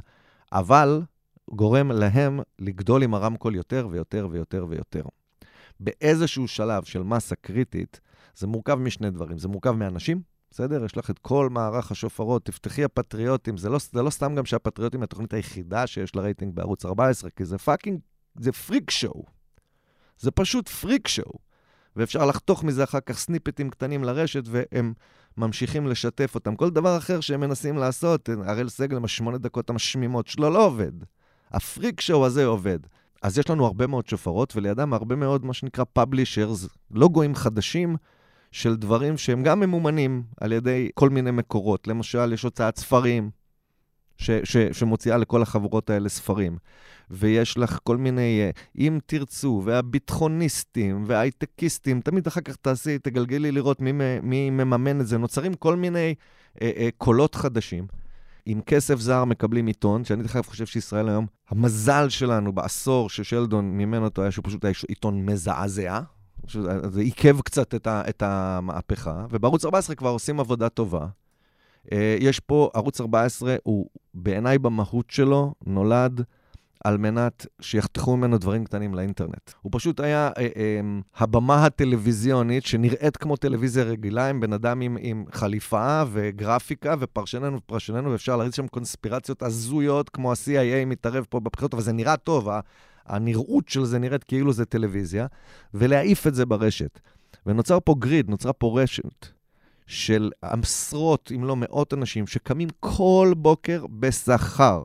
[SPEAKER 1] אבל גורם להם לגדול עם הרמקול יותר ויותר ויותר ויותר. באיזשהו שלב של מסה קריטית, זה מורכב משני דברים. זה מורכב מאנשים, בסדר? יש לך את כל מערך השופרות, תפתחי הפטריוטים. זה לא, זה לא סתם גם שהפטריוטים היא התוכנית היחידה שיש לה רייטינג בערוץ 14, כי זה fucking, זה freak show. זה פשוט freak show. ואפשר לחתוך מזה אחר כך סניפטים קטנים לרשת, והם ממשיכים לשתף אותם. כל דבר אחר שהם מנסים לעשות, אראל סגל עם השמונה דקות המשמימות שלו לא עובד. ה freak show הזה עובד. אז יש לנו הרבה מאוד שופרות, ולידם הרבה מאוד, מה שנקרא publishers, לוגוים חדשים של דברים שהם גם ממומנים על ידי כל מיני מקורות. למשל, יש הוצאת ספרים, ש, ש, שמוציאה לכל החברות האלה ספרים. ויש לך כל מיני, אה, אם תרצו, והביטחוניסטים, וההייטקיסטים, תמיד אחר כך תעשי, תגלגלי לראות מי, מי מממן את זה. נוצרים כל מיני אה, אה, קולות חדשים. עם כסף זר מקבלים עיתון, שאני דרך אגב חושב שישראל היום, המזל שלנו בעשור ששלדון מימן אותו היה שהוא פשוט היה עיתון מזעזע. זה עיכב קצת את, ה, את המהפכה, ובערוץ 14 כבר עושים עבודה טובה. אה, יש פה, ערוץ 14 הוא בעיניי במהות שלו נולד על מנת שיחתכו ממנו דברים קטנים לאינטרנט. הוא פשוט היה אה, אה, הבמה הטלוויזיונית שנראית כמו טלוויזיה רגילה, עם בן אדם עם, עם חליפה וגרפיקה ופרשננו ופרשננו, ואפשר להריץ שם קונספירציות הזויות, כמו ה-CIA מתערב פה בבחירות, אבל זה נראה טוב, הנראות של זה נראית כאילו זה טלוויזיה, ולהעיף את זה ברשת. ונוצר פה גריד, נוצרה פה רשת של עשרות, אם לא מאות אנשים, שקמים כל בוקר בשכר.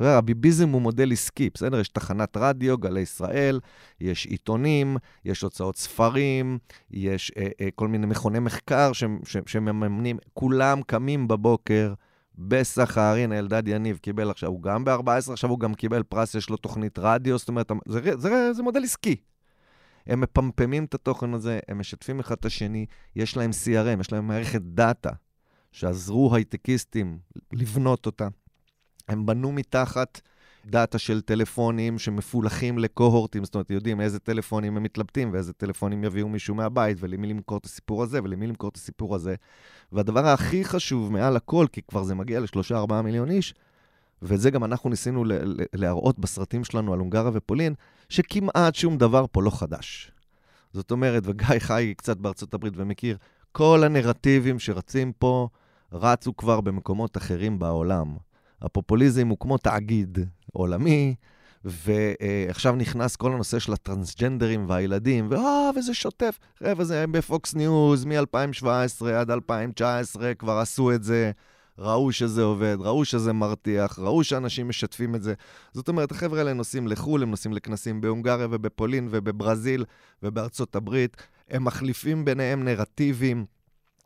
[SPEAKER 1] הביביזם הוא מודל עסקי, בסדר? יש תחנת רדיו, גלי ישראל, יש עיתונים, יש הוצאות ספרים, יש אה, אה, כל מיני מכוני מחקר ש, ש, שמממנים, כולם קמים בבוקר בשכר. הנה, אלדד יניב קיבל עכשיו, הוא גם ב-14, עכשיו הוא גם קיבל פרס, יש לו תוכנית רדיו, זאת אומרת, זה, זה, זה, זה מודל עסקי. הם מפמפמים את התוכן הזה, הם משתפים אחד את השני, יש להם CRM, יש להם מערכת דאטה, שעזרו הייטקיסטים לבנות אותה. הם בנו מתחת דאטה של טלפונים שמפולחים לקוהורטים, זאת אומרת, יודעים איזה טלפונים הם מתלבטים ואיזה טלפונים יביאו מישהו מהבית, ולמי למכור את הסיפור הזה ולמי למכור את הסיפור הזה. והדבר הכי חשוב מעל הכל, כי כבר זה מגיע לשלושה-ארבעה מיליון איש, ואת זה גם אנחנו ניסינו להראות בסרטים שלנו על הונגריה ופולין, שכמעט שום דבר פה לא חדש. זאת אומרת, וגיא חי קצת בארצות הברית ומכיר, כל הנרטיבים שרצים פה רצו כבר במקומות אחרים בעולם. הפופוליזם הוא כמו תאגיד עולמי, ועכשיו נכנס כל הנושא של הטרנסג'נדרים והילדים, ואה, וזה שוטף. חבר'ה, זה בפוקס ניוז מ-2017 עד 2019, כבר עשו את זה, ראו שזה עובד, ראו שזה מרתיח, ראו שאנשים משתפים את זה. זאת אומרת, החבר'ה האלה נוסעים לחו"ל, הם נוסעים לכנסים בהונגריה ובפולין ובברזיל ובארצות הברית, הם מחליפים ביניהם נרטיבים.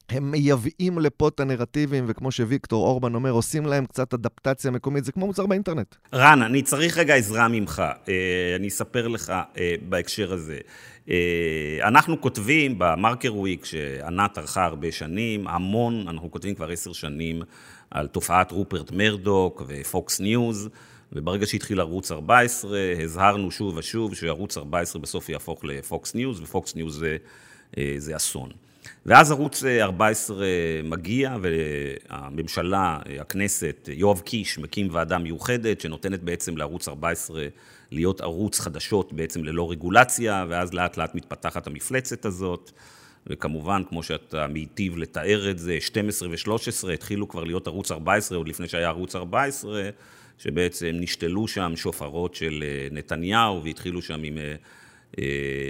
[SPEAKER 1] הם מייבאים לפה את הנרטיבים, וכמו שוויקטור אורבן אומר, עושים להם קצת אדפטציה מקומית, זה כמו מוצר באינטרנט.
[SPEAKER 2] רן, אני צריך רגע עזרה ממך. אה, אני אספר לך אה, בהקשר הזה. אה, אנחנו כותבים במרקר וויק, שענת ערכה הרבה שנים, המון, אנחנו כותבים כבר עשר שנים על תופעת רופרט מרדוק ופוקס ניוז. וברגע שהתחיל ערוץ 14, הזהרנו שוב ושוב שערוץ 14 בסוף יהפוך לפוקס ניוז, ופוקס ניוז זה, זה אסון. ואז ערוץ 14 אה, מגיע, והממשלה, אה, הכנסת, יואב קיש מקים ועדה מיוחדת, שנותנת בעצם לערוץ 14 להיות ערוץ חדשות בעצם ללא רגולציה, ואז לאט לאט מתפתחת המפלצת הזאת. וכמובן, כמו שאתה מיטיב לתאר את זה, 12 ו-13 התחילו כבר להיות ערוץ 14, עוד לפני שהיה ערוץ 14, שבעצם נשתלו שם שופרות של אה, נתניהו, והתחילו שם עם אה,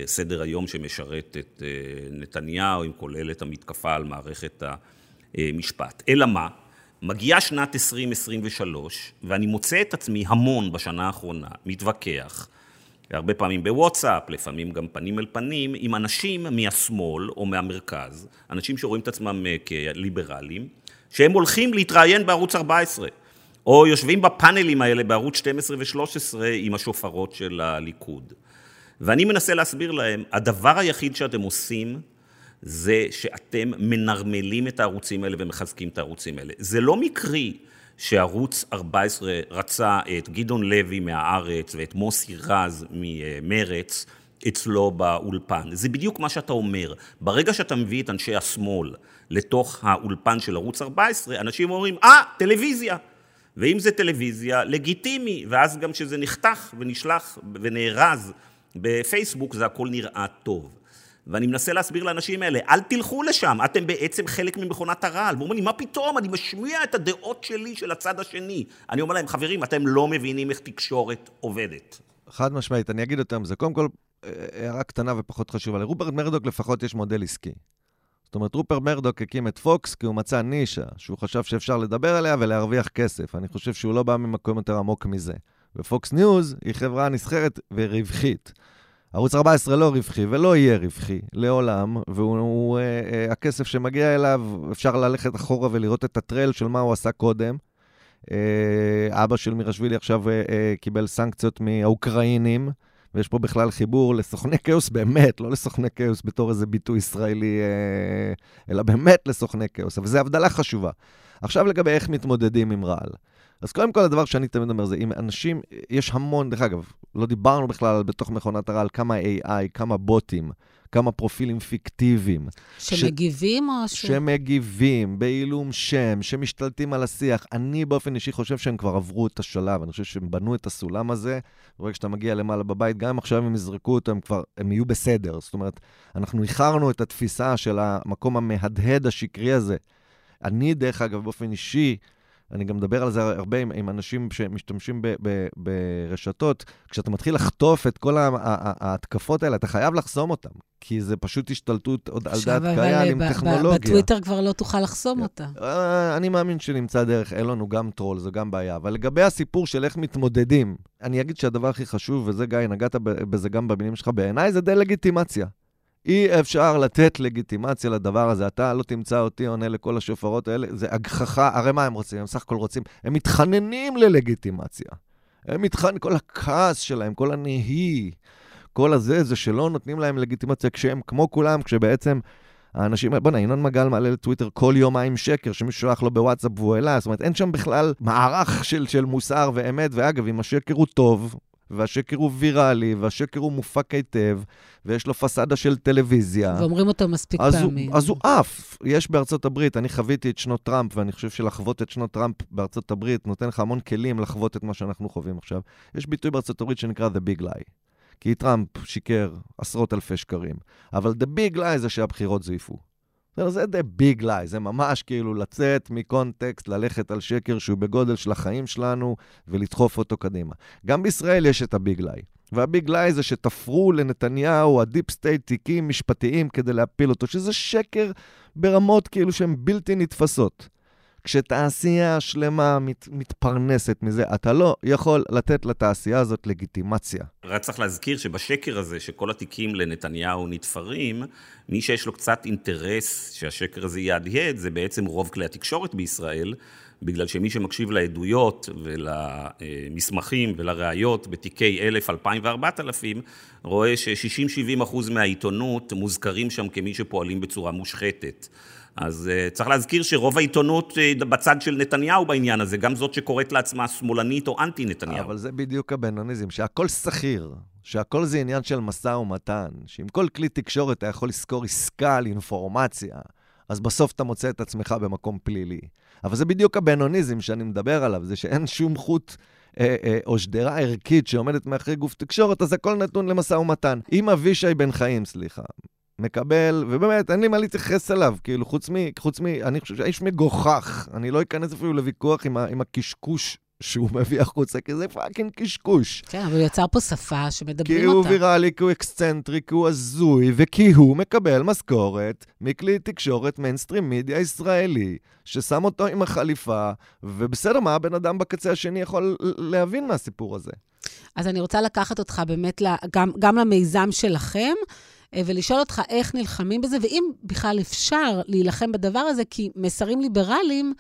[SPEAKER 2] סדר היום שמשרת את אה, נתניהו, עם כולל את המתקפה על מערכת המשפט. אלא מה? מגיעה שנת 2023, ואני מוצא את עצמי המון בשנה האחרונה, מתווכח, הרבה פעמים בוואטסאפ, לפעמים גם פנים אל פנים, עם אנשים מהשמאל או מהמרכז, אנשים שרואים את עצמם אה, כליברלים, שהם הולכים להתראיין בערוץ 14, או יושבים בפאנלים האלה בערוץ 12 ו-13 עם השופרות של הליכוד. ואני מנסה להסביר להם, הדבר היחיד שאתם עושים זה שאתם מנרמלים את הערוצים האלה ומחזקים את הערוצים האלה. זה לא מקרי שערוץ 14 רצה את גדעון לוי מהארץ ואת מוסי רז ממרץ אצלו באולפן. זה בדיוק מה שאתה אומר. ברגע שאתה מביא את אנשי השמאל לתוך האולפן של ערוץ 14, אנשים אומרים, אה, ah, טלוויזיה. ואם זה טלוויזיה, לגיטימי, ואז גם כשזה נחתך ונשלח ונארז בפייסבוק, זה הכל נראה טוב. ואני מנסה להסביר לאנשים האלה, אל תלכו לשם, אתם בעצם חלק ממכונת הרעל. ואומרים לי, מה פתאום, אני משמיע את הדעות שלי של הצד השני. אני אומר להם, חברים, אתם לא מבינים איך תקשורת עובדת.
[SPEAKER 1] חד משמעית, אני אגיד יותר מזה. קודם כל, אה, הערה קטנה ופחות חשובה. לרופרט מרדוק לפחות יש מודל עסקי. זאת אומרת, רופרט מרדוק הקים את פוקס כי הוא מצא נישה, שהוא חשב שאפשר לדבר עליה ולהרוויח כסף. אני חושב שהוא לא בא ממקום יותר עמוק מזה. ופוקס ניוז היא חברה נסחרת ורווחית. ערוץ 14 לא רווחי ולא יהיה רווחי לעולם, והכסף אה, שמגיע אליו, אפשר ללכת אחורה ולראות את ה trail של מה הוא עשה קודם. אה, אבא של מירשווילי עכשיו אה, קיבל סנקציות מהאוקראינים, ויש פה בכלל חיבור לסוכני כאוס באמת, לא לסוכני כאוס בתור איזה ביטוי ישראלי, אלא באמת לסוכני כאוס, וזו הבדלה חשובה. עכשיו לגבי איך מתמודדים עם רעל. אז קודם כל, הדבר שאני תמיד אומר זה, אם אנשים, יש המון, דרך אגב, לא דיברנו בכלל בתוך מכונת הרעל, כמה AI, כמה בוטים, כמה פרופילים פיקטיביים.
[SPEAKER 3] שמגיבים ש... או ש...
[SPEAKER 1] שמגיבים, בעילום שם, שמשתלטים על השיח. אני באופן אישי חושב שהם כבר עברו את השלב, אני חושב שהם בנו את הסולם הזה, ברגע שאתה מגיע למעלה בבית, גם אם עכשיו הם יזרקו אותו, הם כבר, הם יהיו בסדר. זאת אומרת, אנחנו איחרנו את התפיסה של המקום המהדהד השקרי הזה. אני, דרך אגב, באופן אישי, אני גם מדבר על זה הרבה עם, עם אנשים שמשתמשים ב, ב, ברשתות. כשאתה מתחיל לחטוף את כל ההתקפות האלה, אתה חייב לחסום אותן, כי זה פשוט השתלטות עוד על דעת קהל עם טכנולוגיה.
[SPEAKER 3] בטוויטר כבר לא תוכל לחסום אותה.
[SPEAKER 1] אה, אני מאמין שנמצא דרך, אין לנו גם טרול, זו גם בעיה. אבל לגבי הסיפור של איך מתמודדים, אני אגיד שהדבר הכי חשוב, וזה, גיא, נגעת בזה גם במילים שלך, בעיניי זה דה-לגיטימציה. אי אפשר לתת לגיטימציה לדבר הזה. אתה לא תמצא אותי עונה לכל השופרות האלה. זה הגחכה, הרי מה הם רוצים? הם סך הכל רוצים, הם מתחננים ללגיטימציה. הם מתחננים, כל הכעס שלהם, כל הנהי, כל הזה, זה שלא נותנים להם לגיטימציה כשהם כמו כולם, כשבעצם האנשים, בוא'נה, ינון מגל מעלה לטוויטר כל יומיים שקר, שמישהו שולח לו בוואטסאפ והוא העלה, זאת אומרת, אין שם בכלל מערך של, של מוסר ואמת, ואגב, אם השקר הוא טוב, והשקר הוא ויראלי, והשקר הוא מופק היטב, ויש לו פסאדה של טלוויזיה.
[SPEAKER 3] ואומרים אותו מספיק פעמים.
[SPEAKER 1] הוא, אז הוא עף. יש בארצות הברית, אני חוויתי את שנות טראמפ, ואני חושב שלחוות את שנות טראמפ בארצות הברית נותן לך המון כלים לחוות את מה שאנחנו חווים עכשיו. יש ביטוי בארצות הברית שנקרא The Big Lie. כי טראמפ שיקר עשרות אלפי שקרים. אבל The Big Lie זה שהבחירות זויפו. זה The Big Lie, זה ממש כאילו לצאת מקונטקסט, ללכת על שקר שהוא בגודל של החיים שלנו ולדחוף אותו קדימה. גם בישראל יש את ה Big Lie. וה Big Lie זה שתפרו לנתניהו, ה deep state, תיקים משפטיים כדי להפיל אותו, שזה שקר ברמות כאילו שהן בלתי נתפסות. כשתעשייה שלמה מת, מתפרנסת מזה, אתה לא יכול לתת לתעשייה הזאת לגיטימציה.
[SPEAKER 2] רק צריך להזכיר שבשקר הזה, שכל התיקים לנתניהו נתפרים, מי שיש לו קצת אינטרס שהשקר הזה יהדהד, זה בעצם רוב כלי התקשורת בישראל, בגלל שמי שמקשיב לעדויות ולמסמכים ולראיות בתיקי 1,000, 2,000 ו-4,000, רואה ש-60-70 אחוז מהעיתונות מוזכרים שם כמי שפועלים בצורה מושחתת. אז uh, צריך להזכיר שרוב העיתונות uh, בצד של נתניהו בעניין הזה, גם זאת שקוראת לעצמה שמאלנית או אנטי נתניהו.
[SPEAKER 1] אבל זה בדיוק הבנוניזם, שהכל שכיר, שהכל זה עניין של משא ומתן, שעם כל כלי תקשורת אתה יכול לשכור עסקה על אינפורמציה, אז בסוף אתה מוצא את עצמך במקום פלילי. אבל זה בדיוק הבנוניזם שאני מדבר עליו, זה שאין שום חוט... אה, או שדרה ערכית שעומדת מאחורי גוף תקשורת, אז הכל נתון למשא ומתן. אם אבישי בן חיים, סליחה, מקבל, ובאמת, אין לי מה להתייחס אליו, כאילו, חוץ מ... חוץ מ... אני חושב שהאיש מגוחך. אני לא אכנס אפילו לוויכוח עם, ה, עם הקשקוש שהוא מביא החוצה, כי זה fucking קשקוש.
[SPEAKER 3] כן, אבל הוא יצר פה שפה שמדברים
[SPEAKER 1] אותה. כי הוא ויראלי, כי הוא אקסצנטרי, כי הוא הזוי, וכי הוא מקבל משכורת מכלי תקשורת mainstream media ישראלי, ששם אותו עם החליפה, ובסדר, מה הבן אדם בקצה השני יכול להבין מהסיפור הזה?
[SPEAKER 3] אז אני רוצה לקחת אותך באמת גם, גם למיזם שלכם. אה, ולשאול אותך איך נלחמים בזה, ואם בכלל אפשר להילחם בדבר הזה, כי מסרים ליברליים,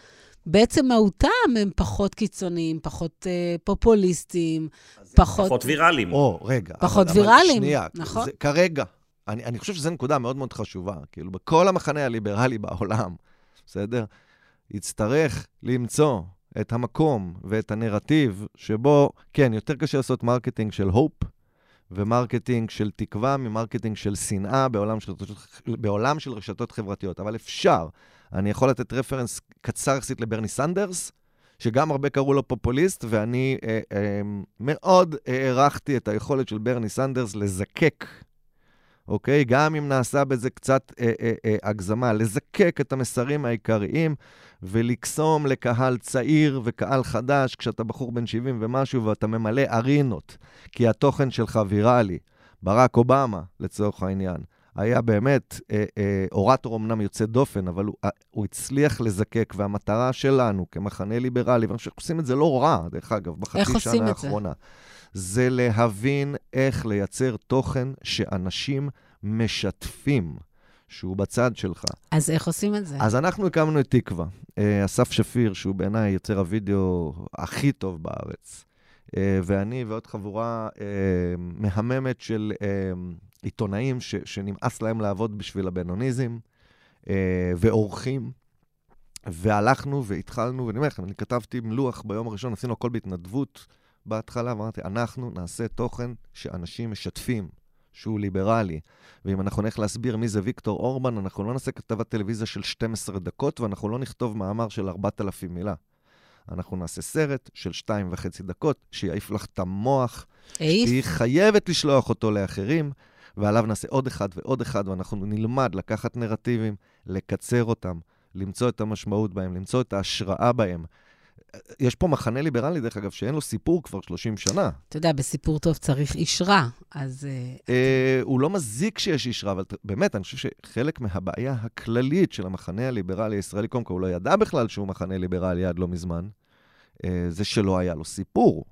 [SPEAKER 3] בעצם מהותם הם פחות קיצוניים, פחות uh, פופוליסטיים, פחות...
[SPEAKER 2] פחות ויראליים.
[SPEAKER 1] או, רגע.
[SPEAKER 3] פחות אבל, ויראליים, אבל
[SPEAKER 1] שנייה,
[SPEAKER 3] נכון?
[SPEAKER 1] זה, כרגע, אני, אני חושב שזו נקודה מאוד מאוד חשובה. כאילו, בכל המחנה הליברלי בעולם, בסדר? יצטרך למצוא את המקום ואת הנרטיב שבו, כן, יותר קשה לעשות marketing של hope, ו marketing של תקווה מ marketing של שנאה בעולם של, בעולם של רשתות חברתיות. אבל אפשר. אני יכול לתת reference קצר יחסית לברני סנדרס, שגם הרבה קראו לו פופוליסט, ואני אה, אה, מאוד הערכתי את היכולת של ברני סנדרס לזקק, אוקיי? גם אם נעשה בזה קצת אה, אה, אה, הגזמה, לזקק את המסרים העיקריים ולקסום לקהל צעיר וקהל חדש, כשאתה בחור בן 70 ומשהו ואתה ממלא ארינות, כי התוכן שלך ויראלי. ברק אובמה, לצורך העניין. היה באמת אה, אה, אורטור אמנם יוצא דופן, אבל הוא, אה, הוא הצליח לזקק, והמטרה שלנו כמחנה ליברלי, ואני חושב שעושים את זה לא רע, דרך אגב, בחצי שנה האחרונה, זה? זה להבין איך לייצר תוכן שאנשים משתפים. שהוא בצד שלך.
[SPEAKER 3] אז איך עושים את זה?
[SPEAKER 1] אז אנחנו הקמנו את תקווה. אה, אסף שפיר, שהוא בעיניי יוצר הוידאו הכי טוב בארץ, אה, ואני ועוד חבורה אה, מהממת של עיתונאים ש, שנמאס להם לעבוד בשביל הבינוניזם, ועורכים. והלכנו והתחלנו, ואני אומר לכם, אני כתבתי לוח ביום הראשון, עשינו הכל בהתנדבות בהתחלה, ואמרתי, אנחנו נעשה תוכן שאנשים משתפים, שהוא ליברלי. ואם אנחנו נלך להסביר מי זה ויקטור אורבן, אנחנו לא נעשה כתבת טלוויזיה של 12 דקות, ואנחנו לא נכתוב מאמר של 4,000 מילה. אנחנו נעשה סרט של שתיים וחצי דקות, שיעיף לך את המוח. שהיא חייבת לשלוח אותו לאחרים. ועליו נעשה עוד אחד ועוד אחד, ואנחנו נלמד לקחת נרטיבים, לקצר אותם, למצוא את המשמעות בהם, למצוא את ההשראה בהם. יש פה מחנה ליברלי, דרך אגב, שאין לו סיפור כבר 30 שנה.
[SPEAKER 3] אתה יודע, בסיפור טוב צריך איש רע, אז...
[SPEAKER 1] אה, אה, הוא לא מזיק שיש איש רע, אבל באמת, אני חושב שחלק מהבעיה הכללית של המחנה הליברלי הישראלי, קודם כל, הוא לא ידע בכלל שהוא מחנה ליברלי עד לא מזמן, אה, זה שלא היה לו סיפור.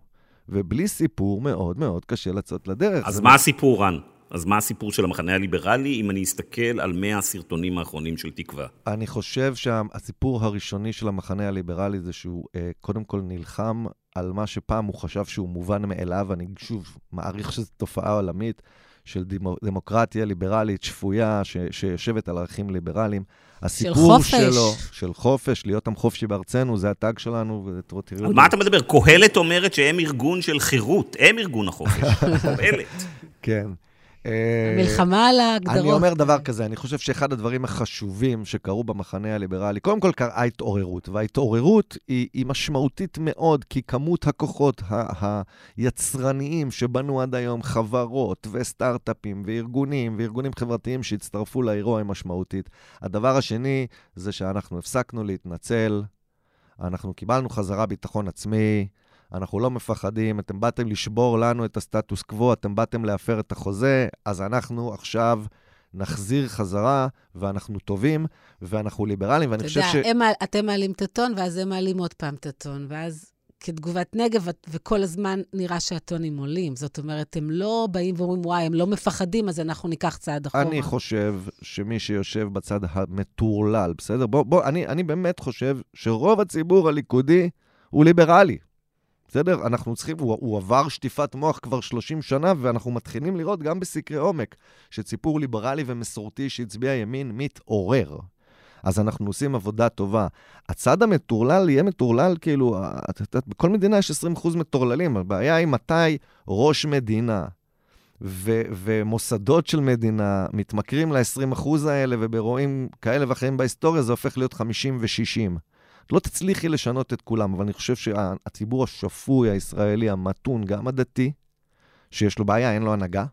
[SPEAKER 1] ובלי סיפור מאוד מאוד קשה לצאת לדרך.
[SPEAKER 2] אז מה הסיפור, רן? אז מה הסיפור של המחנה הליברלי, אם אני אסתכל על 100 הסרטונים האחרונים של תקווה?
[SPEAKER 1] אני חושב שהסיפור הראשוני של המחנה הליברלי זה שהוא אה, קודם כל נלחם על מה שפעם הוא חשב שהוא מובן מאליו, אני שוב מעריך שזו תופעה עולמית של דמוקרטיה ליברלית שפויה, ש, שיושבת על ערכים ליברליים.
[SPEAKER 3] הסיפור של חופש.
[SPEAKER 1] שלו, של חופש, להיות עם חופשי בארצנו, זה הטאג שלנו, ותראו...
[SPEAKER 2] על מה אתה מדבר? קהלת אומרת שהם ארגון של חירות, הם ארגון החופש, קהלת.
[SPEAKER 1] כן.
[SPEAKER 3] מלחמה על ההגדרות.
[SPEAKER 1] אני אומר דבר כזה, אני חושב שאחד הדברים החשובים שקרו במחנה הליברלי, קודם כל קרה התעוררות, וההתעוררות היא, היא משמעותית מאוד, כי כמות הכוחות ה- היצרניים שבנו עד היום, חברות וסטארט-אפים וארגונים וארגונים חברתיים שהצטרפו לאירוע היא משמעותית. הדבר השני זה שאנחנו הפסקנו להתנצל, אנחנו קיבלנו חזרה ביטחון עצמי, אנחנו לא מפחדים, אתם באתם לשבור לנו את הסטטוס קוו, אתם באתם להפר את החוזה, אז אנחנו עכשיו נחזיר חזרה, ואנחנו טובים, ואנחנו ליברליים, ואני חושב ש...
[SPEAKER 3] אתה יודע, אתם מעלים את הטון, ואז הם מעלים עוד פעם את הטון, ואז כתגובת נגב, וכל הזמן נראה שהטונים עולים. זאת אומרת, הם לא באים ואומרים, וואי, הם לא מפחדים, אז אנחנו ניקח צעד אחורה.
[SPEAKER 1] אני חושב שמי שיושב בצד המטורלל, בסדר? בוא, בוא, אני, אני באמת חושב שרוב הציבור הליכודי הוא ליברלי. בסדר? אנחנו צריכים, הוא, הוא עבר שטיפת מוח כבר 30 שנה, ואנחנו מתחילים לראות גם בסקרי עומק, שציפור ליברלי ומסורתי שהצביע ימין מתעורר. אז אנחנו עושים עבודה טובה. הצד המטורלל יהיה מטורלל, כאילו, את יודעת, בכל מדינה יש 20% מטורללים. הבעיה היא מתי ראש מדינה ו- ומוסדות של מדינה מתמכרים ל-20% האלה, ובאירועים כאלה ואחרים בהיסטוריה זה הופך להיות 50 ו-60. לא תצליחי לשנות את כולם, אבל אני חושב שהציבור השפוי הישראלי, המתון, גם הדתי, שיש לו בעיה, אין לו הנהגה,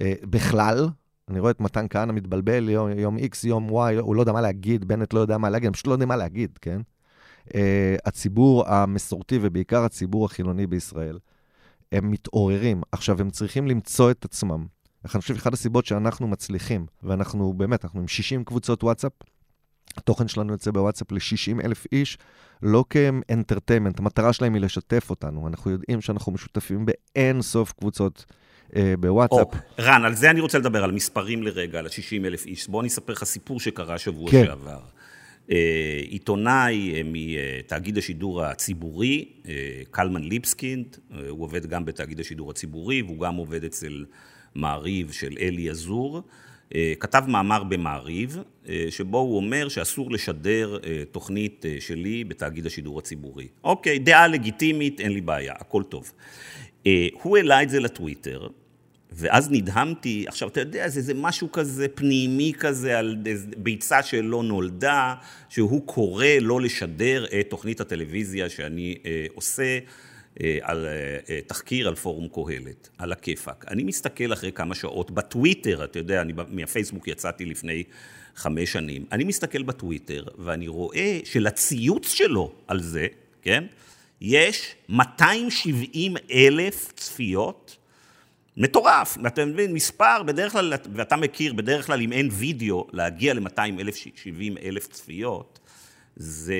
[SPEAKER 1] אה, בכלל, אני רואה את מתן כהנא מתבלבל יום, יום X, יום Y, הוא לא יודע מה להגיד, בנט לא יודע מה להגיד, הם פשוט לא יודעים מה להגיד, כן? Uh, הציבור המסורתי ובעיקר הציבור החילוני בישראל, הם מתעוררים. עכשיו, הם צריכים למצוא את עצמם. אני חושב שאחת הסיבות שאנחנו מצליחים, ואנחנו באמת, אנחנו עם 60 קבוצות וואטסאפ, התוכן שלנו יוצא בוואטסאפ ל-60 אלף איש, לא כאנטרטיימנט, המטרה שלהם היא לשתף אותנו. אנחנו יודעים שאנחנו משותפים באין סוף קבוצות אה, בוואטסאפ. או,
[SPEAKER 2] רן, על זה אני רוצה לדבר, על מספרים לרגע, על ה-60 אלף איש. בוא אני אספר לך סיפור שקרה שבוע כן. שעבר. אה, עיתונאי אה, מתאגיד השידור הציבורי, אה, קלמן ליבסקינד, אה, הוא עובד גם בתאגיד השידור הציבורי, והוא גם עובד אצל מעריב של אלי עזור. אה, כתב מאמר במעריב, אה, שבו הוא אומר שאסור לשדר אה, תוכנית שלי בתאגיד השידור הציבורי. אוקיי, דעה לגיטימית, אין לי בעיה, הכל טוב. הוא העלה את זה לטוויטר, ואז נדהמתי, עכשיו אתה יודע, זה, זה משהו כזה פנימי כזה על ביצה שלא נולדה, שהוא קורא לא לשדר את תוכנית הטלוויזיה שאני עושה על אה, אה, תחקיר על פורום קהלת, על הכיפאק. אני מסתכל אחרי כמה שעות בטוויטר, אתה יודע, אני מהפייסבוק יצאתי לפני חמש שנים, אני מסתכל בטוויטר ואני רואה שלציוץ שלו על זה, כן, יש 270 אלף צפיות. מטורף, אתה מבין, מספר, בדרך כלל, ואתה מכיר, בדרך כלל אם אין וידאו, להגיע ל-200 אלף, 70 אלף צפיות, זה,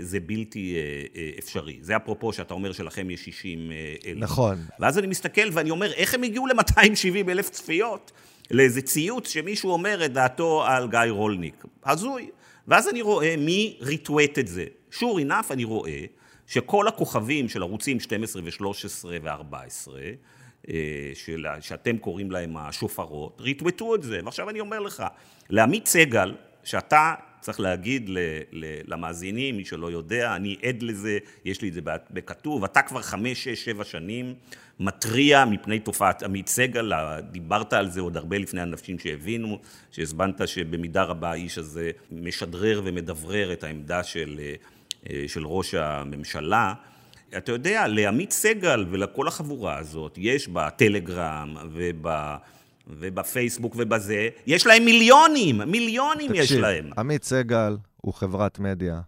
[SPEAKER 2] זה בלתי אה, אה, אפשרי. זה אפרופו שאתה אומר שלכם יש 60 אה, אלף.
[SPEAKER 1] נכון.
[SPEAKER 2] ואז אני מסתכל ואני אומר, איך הם הגיעו ל-270 אלף צפיות? לאיזה ציוץ שמישהו אומר את דעתו על גיא רולניק. הזוי. ואז אני רואה מי ריטווט את זה. sure enough אני רואה שכל הכוכבים של ערוצים 12 ו-13 ו-14, של, שאתם קוראים להם השופרות, ריטווטו את זה. ועכשיו אני אומר לך, לעמית סגל, שאתה צריך להגיד ל, ל, למאזינים, מי שלא יודע, אני עד לזה, יש לי את זה בכתוב, אתה כבר חמש, שש, שבע שנים מתריע מפני תופעת עמית סגל, דיברת על זה עוד הרבה לפני אנשים שהבינו, שהסבנת שבמידה רבה האיש הזה משדרר ומדברר את העמדה של, אה, של ראש הממשלה. אתה יודע, לעמית סגל ולכל החבורה הזאת, יש בטלגרם וב... ובפייסבוק ובזה, יש להם מיליונים, מיליונים תקשיב, יש להם.
[SPEAKER 1] תקשיב, עמית סגל הוא חברת מדיה,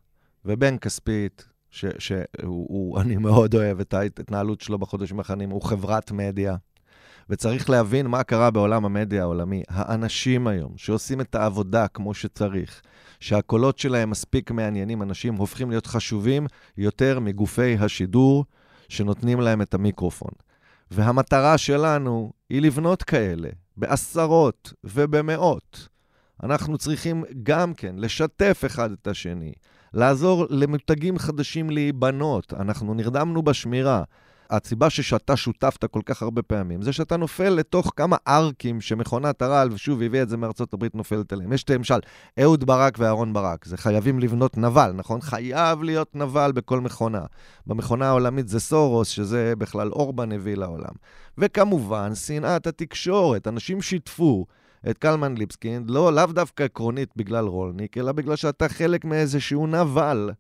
[SPEAKER 1] ובן כספית, שאני מאוד אוהב את ההתנהלות שלו בחודשים האחרונים, הוא חברת מדיה. וצריך להבין מה קרה בעולם המדיה העולמי. האנשים היום, שעושים את העבודה כמו שצריך, שהקולות שלהם מספיק מעניינים, אנשים הופכים להיות חשובים יותר מגופי השידור שנותנים להם את המיקרופון. והמטרה שלנו היא לבנות כאלה, בעשרות ובמאות. אנחנו צריכים גם כן לשתף אחד את השני, לעזור למותגים חדשים להיבנות. אנחנו נרדמנו בשמירה. הסיבה שאתה שותפת כל כך הרבה פעמים, זה שאתה נופל לתוך כמה ארקים שמכונת הרעל, ושוב, הביא את זה מארצות הברית, נופלת עליהם. יש למשל אהוד ברק ואהרון ברק, זה חייבים לבנות נבל, נכון? חייב להיות נבל בכל מכונה. במכונה העולמית זה סורוס, שזה בכלל אורבן הביא לעולם. וכמובן, שנאת התקשורת. אנשים שיתפו את קלמן ליבסקינד, לא, לאו דווקא עקרונית בגלל רולניק, אלא בגלל שאתה חלק מאיזשהו נבל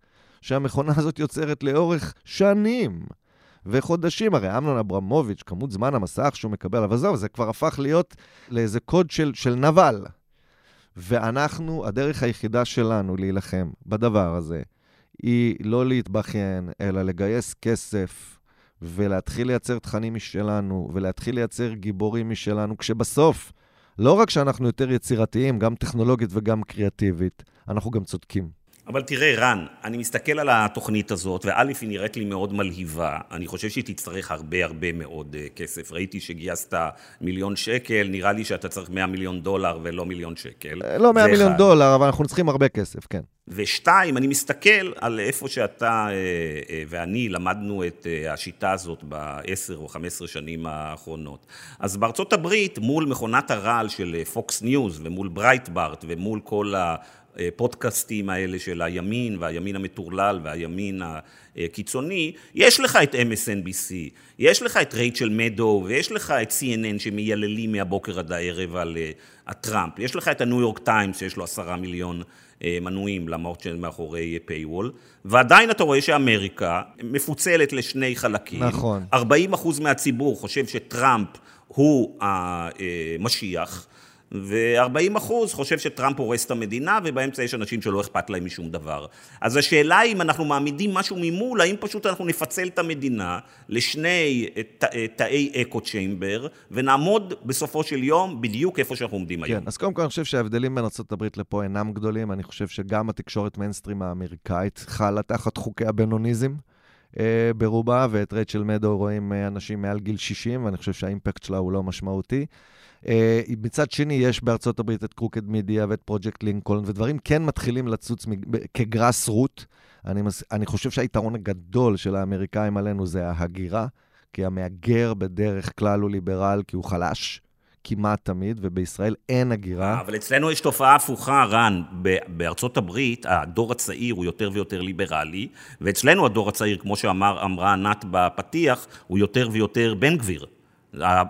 [SPEAKER 1] שהמכונה הזאת יוצרת לאורך שנים. וחודשים. הרי אמנון אברמוביץ', כמות זמן המסך שהוא מקבל, אבל זהו, זה כבר הפך להיות לאיזה קוד של, של נבל. ואנחנו, הדרך היחידה שלנו להילחם בדבר הזה, היא לא להתבכיין, אלא לגייס כסף ולהתחיל לייצר תכנים משלנו, ולהתחיל לייצר גיבורים משלנו, כשבסוף, לא רק שאנחנו יותר יצירתיים, גם טכנולוגית וגם קריאטיבית, אנחנו גם צודקים.
[SPEAKER 2] אבל תראה, רן, אני מסתכל על התוכנית הזאת, וא', היא נראית לי מאוד מלהיבה. אני חושב שהיא תצטרך הרבה הרבה מאוד אה, כסף. ראיתי שגייסת מיליון שקל, נראה לי שאתה צריך 100 מיליון דולר ולא מיליון שקל.
[SPEAKER 1] אה, לא 100 מיליון אחד. דולר, אבל אנחנו צריכים הרבה כסף, כן.
[SPEAKER 2] ושתיים, אני מסתכל על איפה שאתה אה, ואני למדנו את השיטה הזאת בעשר או חמש עשרה שנים האחרונות. אז בארצות הברית, מול מכונת הרעל של פוקס ניוז ומול ברייטברט ומול כל. הפודקאסטים האלה של הימין והימין המטורלל והימין הקיצוני, יש לך את MSNBC, יש לך את רייצ'ל מדו ויש לך את CNN שמייללים מהבוקר עד הערב על אה, הטראמפ, יש לך את הניו יורק טיימס שיש לו עשרה מיליון אה, מנויים למרות שהם מאחורי paywall, ועדיין אתה רואה שאמריקה מפוצלת לשני חלקים.
[SPEAKER 1] נכון.
[SPEAKER 2] 40 אחוז מהציבור חושב שטראמפ הוא המשיח. ו-40 אחוז חושב שטראמפ הורס את המדינה, ובאמצע יש אנשים שלא אכפת להם משום דבר. אז השאלה היא אם אנחנו מעמידים משהו ממול, האם פשוט אנחנו נפצל את המדינה לשני תאי אקו צ'יימבר, ונעמוד בסופו של יום בדיוק איפה שאנחנו עומדים
[SPEAKER 1] כן,
[SPEAKER 2] היום.
[SPEAKER 1] אז קודם כל אני חושב שההבדלים בין ארה"ב לפה אינם גדולים, אני חושב שגם התקשורת מיינסטרים האמריקאית חלה תחת חוקי הבנוניזם. אה, ברובה, ואת רייצ'ל מדו רואים אה, אנשים מעל גיל 60, ואני חושב שהאימפקט שלה הוא לא משמעותי. אה, מצד שני, יש בארצות הברית את קרוקד מידיה ואת פרויקט לינקולן, ודברים כן מתחילים לצוץ כגרס רוט. אני, מס... אני חושב שהיתרון הגדול של האמריקאים עלינו זה ההגירה, כי המהגר בדרך כלל הוא ליברל, כי הוא חלש. כמעט תמיד, ובישראל אין הגירה.
[SPEAKER 2] אבל אצלנו יש תופעה הפוכה, רן. בארצות הברית, הדור הצעיר הוא יותר ויותר ליברלי, ואצלנו הדור הצעיר, כמו שאמרה ענת בפתיח, הוא יותר ויותר בן גביר.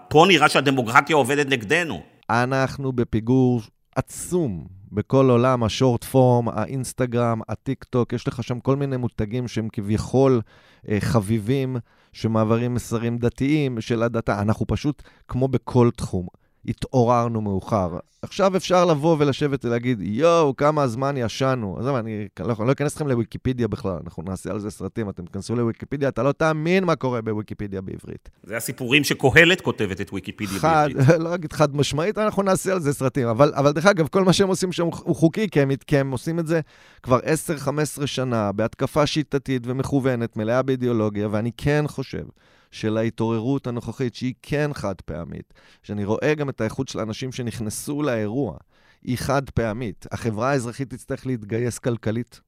[SPEAKER 2] פה נראה שהדמוקרטיה עובדת נגדנו.
[SPEAKER 1] אנחנו בפיגור עצום בכל עולם השורט פורם, האינסטגרם, הטיק טוק, יש לך שם כל מיני מותגים שהם כביכול אה, חביבים, שמעברים מסרים דתיים של הדתה. אנחנו פשוט, כמו בכל תחום, התעוררנו מאוחר. עכשיו אפשר לבוא ולשבת ולהגיד, יואו, כמה זמן ישנו. עזוב, אני לא, אני לא אכנס אתכם לוויקיפדיה בכלל, אנחנו נעשה על זה סרטים, אתם תיכנסו לוויקיפדיה, אתה לא תאמין מה קורה בוויקיפדיה בעברית.
[SPEAKER 2] זה הסיפורים שקהלת כותבת את וויקיפדיה
[SPEAKER 1] חד,
[SPEAKER 2] בעברית.
[SPEAKER 1] לא אגיד חד משמעית, אנחנו נעשה על זה סרטים. אבל, אבל דרך אגב, כל מה שהם עושים שם הוא חוקי, כי הם, כי הם עושים את זה כבר 10-15 שנה, בהתקפה שיטתית ומכוונת, מלאה באידיאולוגיה, ואני כן חושב של ההתעוררות הנוכחית, שהיא כן חד פעמית, שאני רואה גם את האיכות של האנשים שנכנסו לאירוע, היא חד פעמית. החברה האזרחית תצטרך להתגייס כלכלית.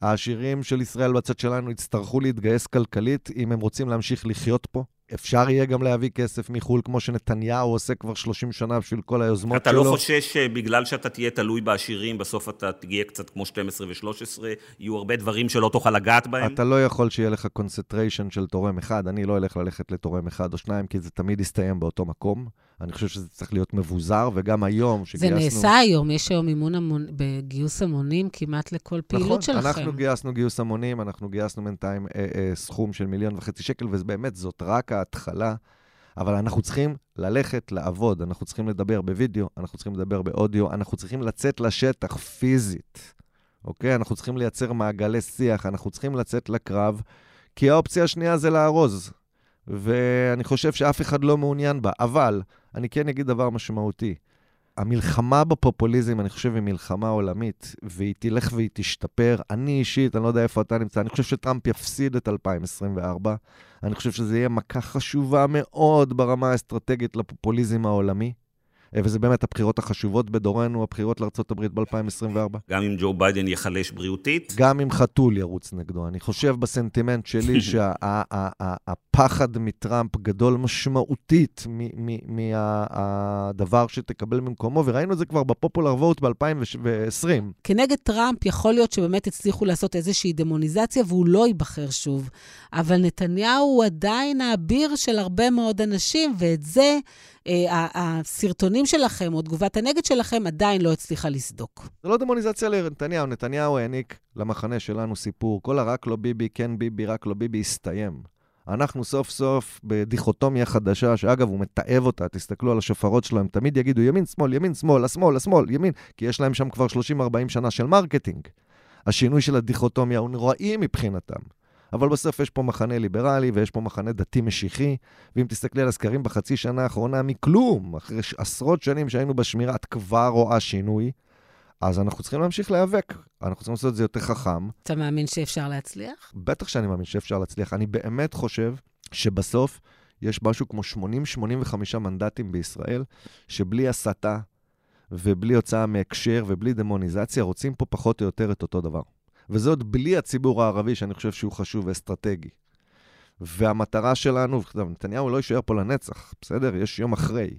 [SPEAKER 1] העשירים של ישראל בצד שלנו יצטרכו להתגייס כלכלית אם הם רוצים להמשיך לחיות פה. אפשר יהיה גם להביא כסף מחו"ל, כמו שנתניהו עושה כבר 30 שנה בשביל כל היוזמות
[SPEAKER 2] אתה
[SPEAKER 1] שלו.
[SPEAKER 2] לא חושש שבגלל שאתה תהיה תלוי בעשירים, בסוף אתה תהיה קצת כמו 12 ו-13, יהיו הרבה דברים שלא תוכל לגעת בהם?
[SPEAKER 1] אתה לא יכול שיהיה לך concentration של תורם אחד. אני לא אלך ללכת לתורם אחד או שניים, כי זה תמיד יסתיים באותו מקום. אני חושב שזה צריך להיות מבוזר, וגם היום,
[SPEAKER 3] זה
[SPEAKER 1] שגייסנו...
[SPEAKER 3] נעשה היום, יש היום אימון המון, בגיוס המונים כמעט לכל פעילות
[SPEAKER 1] נכון,
[SPEAKER 3] שלכם.
[SPEAKER 1] אנחנו גייסנו גיוס המונים, אנחנו גייסנו בינתיים אה, אה, סכום של מיליון וחצי שקל, ובאמת זאת רק ההתחלה. אבל אנחנו צריכים ללכת לעבוד, אנחנו צריכים לדבר בווידאו, אנחנו צריכים לדבר באודיו, אנחנו צריכים לצאת לשטח פיזית, אוקיי? אנחנו צריכים לייצר מעגלי שיח, אנחנו צריכים לצאת לקרב, כי האופציה השנייה זה לארוז. ואני חושב שאף אחד לא מעוניין בה, אבל אני כן אגיד דבר משמעותי. המלחמה בפופוליזם, אני חושב, היא מלחמה עולמית, והיא תלך והיא תשתפר. אני אישית, אני לא יודע איפה אתה נמצא, אני חושב שטראמפ יפסיד את 2024. אני חושב שזה יהיה מכה חשובה מאוד ברמה האסטרטגית לפופוליזם העולמי. אה, וזה באמת הבחירות החשובות בדורנו, הבחירות לארה"ב ב-2024.
[SPEAKER 2] גם אם ג'ו ביידן ייחלש בריאותית?
[SPEAKER 1] גם אם חתול ירוץ נגדו. אני חושב בסנטימנט שלי שהפחד מטראמפ גדול משמעותית מהדבר שתקבל ממקומו, וראינו את זה כבר ב popular vote ב-2020.
[SPEAKER 3] כנגד טראמפ יכול להיות שבאמת הצליחו לעשות איזושהי דמוניזציה והוא לא ייבחר שוב. אבל נתניהו הוא עדיין האביר של הרבה מאוד אנשים, ואת זה... אה, הסרטונים שלכם או תגובת הנגד שלכם עדיין לא הצליחה לסדוק.
[SPEAKER 1] זה לא דמוניזציה לנתניהו, נתניהו העניק למחנה שלנו סיפור. כל הרק לא ביבי, כן ביבי, רק לא ביבי, הסתיים. אנחנו סוף סוף בדיכוטומיה חדשה, שאגב, הוא מתעב אותה, תסתכלו על השופרות שלו, הם תמיד יגידו ימין, שמאל, ימין, שמאל, השמאל, השמאל, ימין, כי יש להם שם כבר 30-40 שנה של marketing. השינוי של הדיכוטומיה הוא נוראי מבחינתם. אבל בסוף יש פה מחנה ליברלי ויש פה מחנה דתי-משיחי, ואם תסתכלי על הסקרים בחצי שנה האחרונה, מכלום, אחרי עשרות שנים שהיינו בשמירה, את כבר רואה שינוי, אז אנחנו צריכים להמשיך להיאבק. אנחנו צריכים לעשות את זה יותר חכם.
[SPEAKER 3] אתה מאמין שאפשר להצליח?
[SPEAKER 1] בטח שאני מאמין שאפשר להצליח. אני באמת חושב שבסוף יש משהו כמו 80-85 מנדטים בישראל, שבלי הסתה ובלי הוצאה מהקשר ובלי דמוניזציה, רוצים פה פחות או יותר את אותו דבר. עוד בלי הציבור הערבי, שאני חושב שהוא חשוב ואסטרטגי. והמטרה שלנו, נתניהו לא יישאר פה לנצח, בסדר? יש יום אחרי.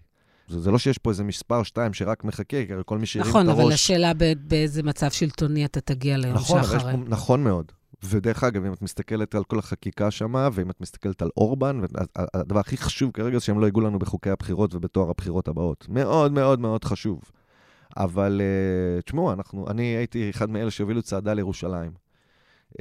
[SPEAKER 1] זה, זה לא שיש פה איזה מספר שתיים שרק מחכה, כי כל מי שהרים
[SPEAKER 3] נכון,
[SPEAKER 1] את הראש...
[SPEAKER 3] נכון, אבל השאלה באיזה מצב שלטוני אתה תגיע ליום
[SPEAKER 1] נכון,
[SPEAKER 3] שאחרי.
[SPEAKER 1] פה, נכון מאוד. ודרך אגב, אם את מסתכלת על כל החקיקה שמה, ואם את מסתכלת על אורבן, הדבר הכי חשוב כרגע זה שהם לא ייגעו לנו בחוקי הבחירות ובתואר הבחירות הבאות. מאוד מאוד מאוד חשוב. אבל uh, תשמעו, אנחנו, אני הייתי אחד מאלה שהובילו צעדה לירושלים. Uh,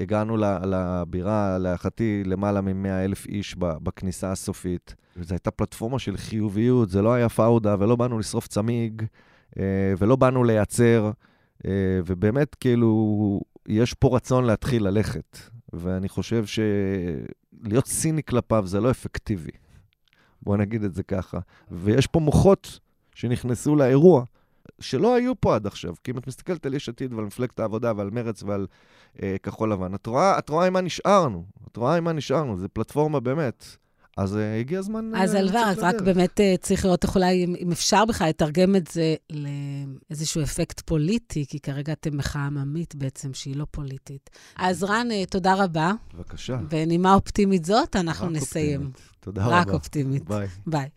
[SPEAKER 1] הגענו לבירה, להערכתי, למעלה מ-100 אלף איש בכניסה הסופית. זו הייתה פלטפורמה של חיוביות, זה לא היה פאודה, ולא באנו לשרוף צמיג, uh, ולא באנו לייצר, ובאמת, כאילו, יש פה רצון להתחיל ללכת. ואני חושב שלהיות ציני כלפיו זה לא אפקטיבי. בואו נגיד את זה ככה. ויש פה מוחות שנכנסו לאירוע, שלא היו פה עד עכשיו. כי אם את מסתכלת על יש עתיד ועל מפלגת העבודה ועל מרץ ועל אה, כחול לבן, את רואה, את רואה עם מה נשארנו. את רואה עם מה נשארנו, זו פלטפורמה באמת. אז uh, הגיע הזמן...
[SPEAKER 3] אז uh, אלבר, אז רק באמת uh, צריך לראות איך אולי, אם, אם אפשר בכלל לתרגם את זה לאיזשהו אפקט פוליטי, כי כרגע אתם מחאה עממית בעצם, שהיא לא פוליטית. אז רן, uh, תודה רבה.
[SPEAKER 1] בבקשה.
[SPEAKER 3] ונימה אופטימית זאת, אנחנו נסיים.
[SPEAKER 1] אופטימית. תודה רק רבה.
[SPEAKER 3] רק אופטימית.
[SPEAKER 1] ביי.
[SPEAKER 3] ביי.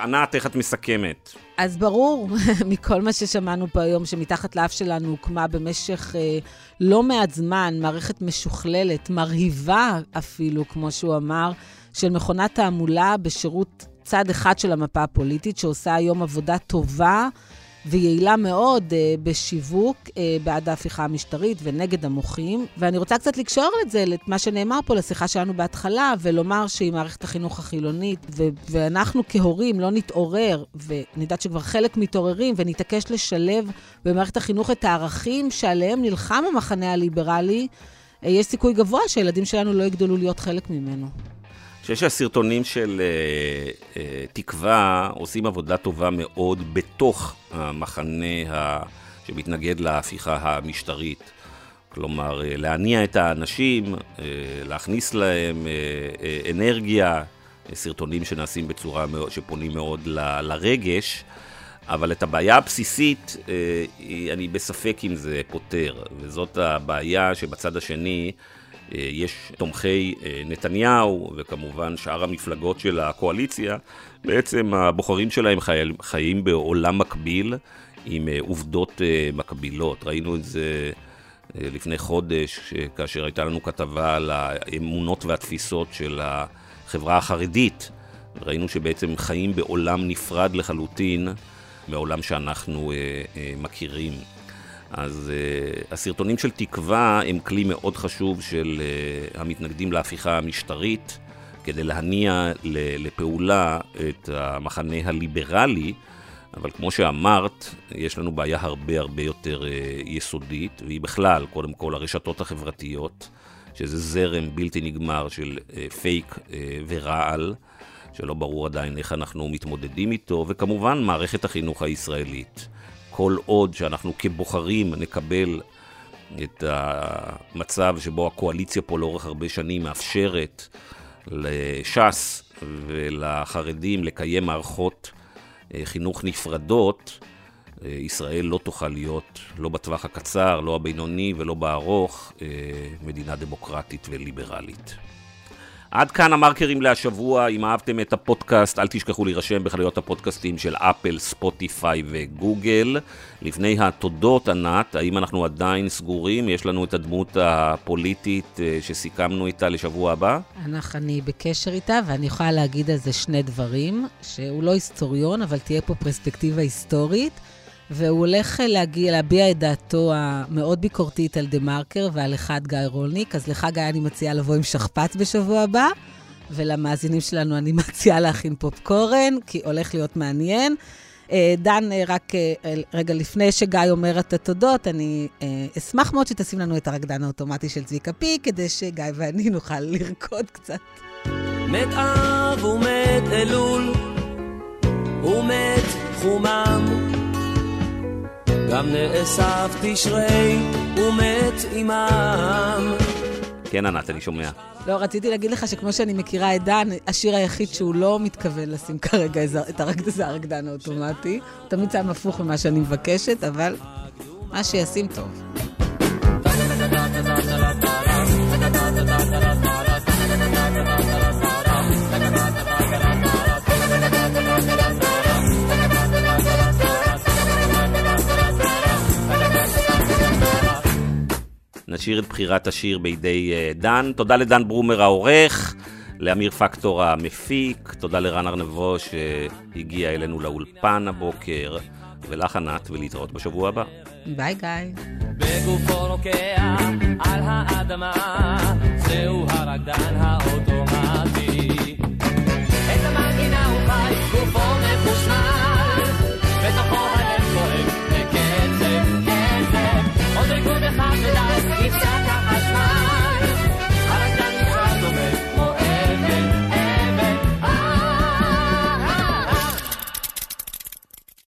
[SPEAKER 2] ענת, איך את מסכמת?
[SPEAKER 3] אז ברור מכל מה ששמענו פה היום, שמתחת לאף שלנו הוקמה במשך אה, לא מעט זמן מערכת משוכללת, מרהיבה אפילו, כמו שהוא אמר, של מכונת תעמולה בשירות צד אחד של המפה הפוליטית, שעושה היום עבודה טובה ויעילה מאוד uh, בשיווק uh, בעד ההפיכה המשטרית ונגד המוחים. ואני רוצה קצת לקשור את זה, למה שנאמר פה, לשיחה שלנו בהתחלה, ולומר שהיא מערכת החינוך החילונית, ו- ואנחנו כהורים לא נתעורר, ואני יודעת שכבר חלק מתעוררים, ונתעקש לשלב במערכת החינוך את הערכים שעליהם נלחם המחנה הליברלי, uh, יש סיכוי גבוה שהילדים שלנו לא יגדלו להיות חלק ממנו.
[SPEAKER 2] חושב שהסרטונים של uh, uh, תקווה עושים עבודה טובה מאוד בתוך המחנה ה... שמתנגד להפיכה המשטרית. כלומר, uh, להניע את האנשים, uh, להכניס להם uh, אנרגיה, סרטונים שנעשים בצורה מאוד, שפונים מאוד ל, לרגש, אבל את הבעיה הבסיסית, אני בספק אם זה פותר, וזאת הבעיה שבצד השני, אה, יש תומכי אה, נתניהו, וכמובן שאר המפלגות של הקואליציה, בעצם הבוחרים שלהם חי... חיים בעולם מקביל, עם אה, עובדות מקבילות. ראינו את זה לפני חודש, כאשר הייתה לנו כתבה על האמונות והתפיסות של החברה החרדית. ראינו שבעצם חיים בעולם נפרד לחלוטין מעולם שאנחנו מכירים. אז uh, הסרטונים של תקווה הם כלי מאוד חשוב של uh, המתנגדים להפיכה המשטרית, כדי להניע לפעולה את המחנה הליברלי, אבל כמו שאמרת, יש לנו בעיה הרבה הרבה יותר uh, יסודית, והיא בכלל, קודם כל, הרשתות החברתיות, שזה זרם בלתי נגמר של uh, פייק uh, ורעל. שלא ברור עדיין איך אנחנו מתמודדים איתו, וכמובן מערכת החינוך הישראלית. כל עוד שאנחנו כבוחרים נקבל את המצב שבו הקואליציה פה לאורך הרבה שנים מאפשרת לש"ס ולחרדים לקיים מערכות אה, חינוך נפרדות, אה, ישראל לא תוכל להיות, לא בטווח הקצר, לא הבינוני ולא בארוך, אה, מדינה דמוקרטית וליברלית. עד כאן המרקרים להשבוע, אם אהבתם את הפודקאסט, אל תשכחו להירשם בחנויות הפודקאסטים של אפל, ספוטיפיי וגוגל. לפני התודות, ענת, האם אנחנו עדיין סגורים? יש לנו את הדמות הפוליטית אה, שסיכמנו איתה לשבוע הבא?
[SPEAKER 3] אני בקשר איתה, ואני יכולה להגיד על זה שני דברים, שהוא לא היסטוריון, אבל תהיה פה פרספקטיבה היסטורית. והוא הולך להגיע, להביע את דעתו המאוד ביקורתית על דה מרקר ועל אחד גיא רולניק. אז לך, גיא, אני מציעה לבוא עם שכפ"ץ בשבוע הבא, ולמאזינים שלנו אני מציעה להכין פופקורן, כי הולך להיות מעניין. אה, דן, אה, רק אה, רגע לפני שגיא אומר את התודות, אני אשמח מאוד שתשים לנו את הרקדן האוטומטי של צביקה פי, כדי שגיא ואני נוכל לרקוד קצת. מת אב ומת אלול, ומת חומם. גם נאסף תשרי ומת עמם.
[SPEAKER 2] כן, ענת, אני שומע.
[SPEAKER 3] לא, רציתי להגיד לך שכמו שאני מכירה את דן, השיר היחיד שהוא לא מתכוון לשים כרגע את הרקד הזה, הרקדן האוטומטי. הוא תמיד שם הפוך ממה שאני מבקשת, אבל מה שישים טוב.
[SPEAKER 2] נשאיר את בחירת השיר בידי אה, דן. תודה לדן ברומר העורך, לאמיר פקטור המפיק, תודה לרן ארנבו שהגיע אלינו לאולפן הבוקר, ולך ענת, ולהתראות בשבוע הבא.
[SPEAKER 3] ביי גיא. בגופו רוקע על האדמה, זהו הרקדן האוטומטי. את המנגינה הוא חי, גופו מחושמל,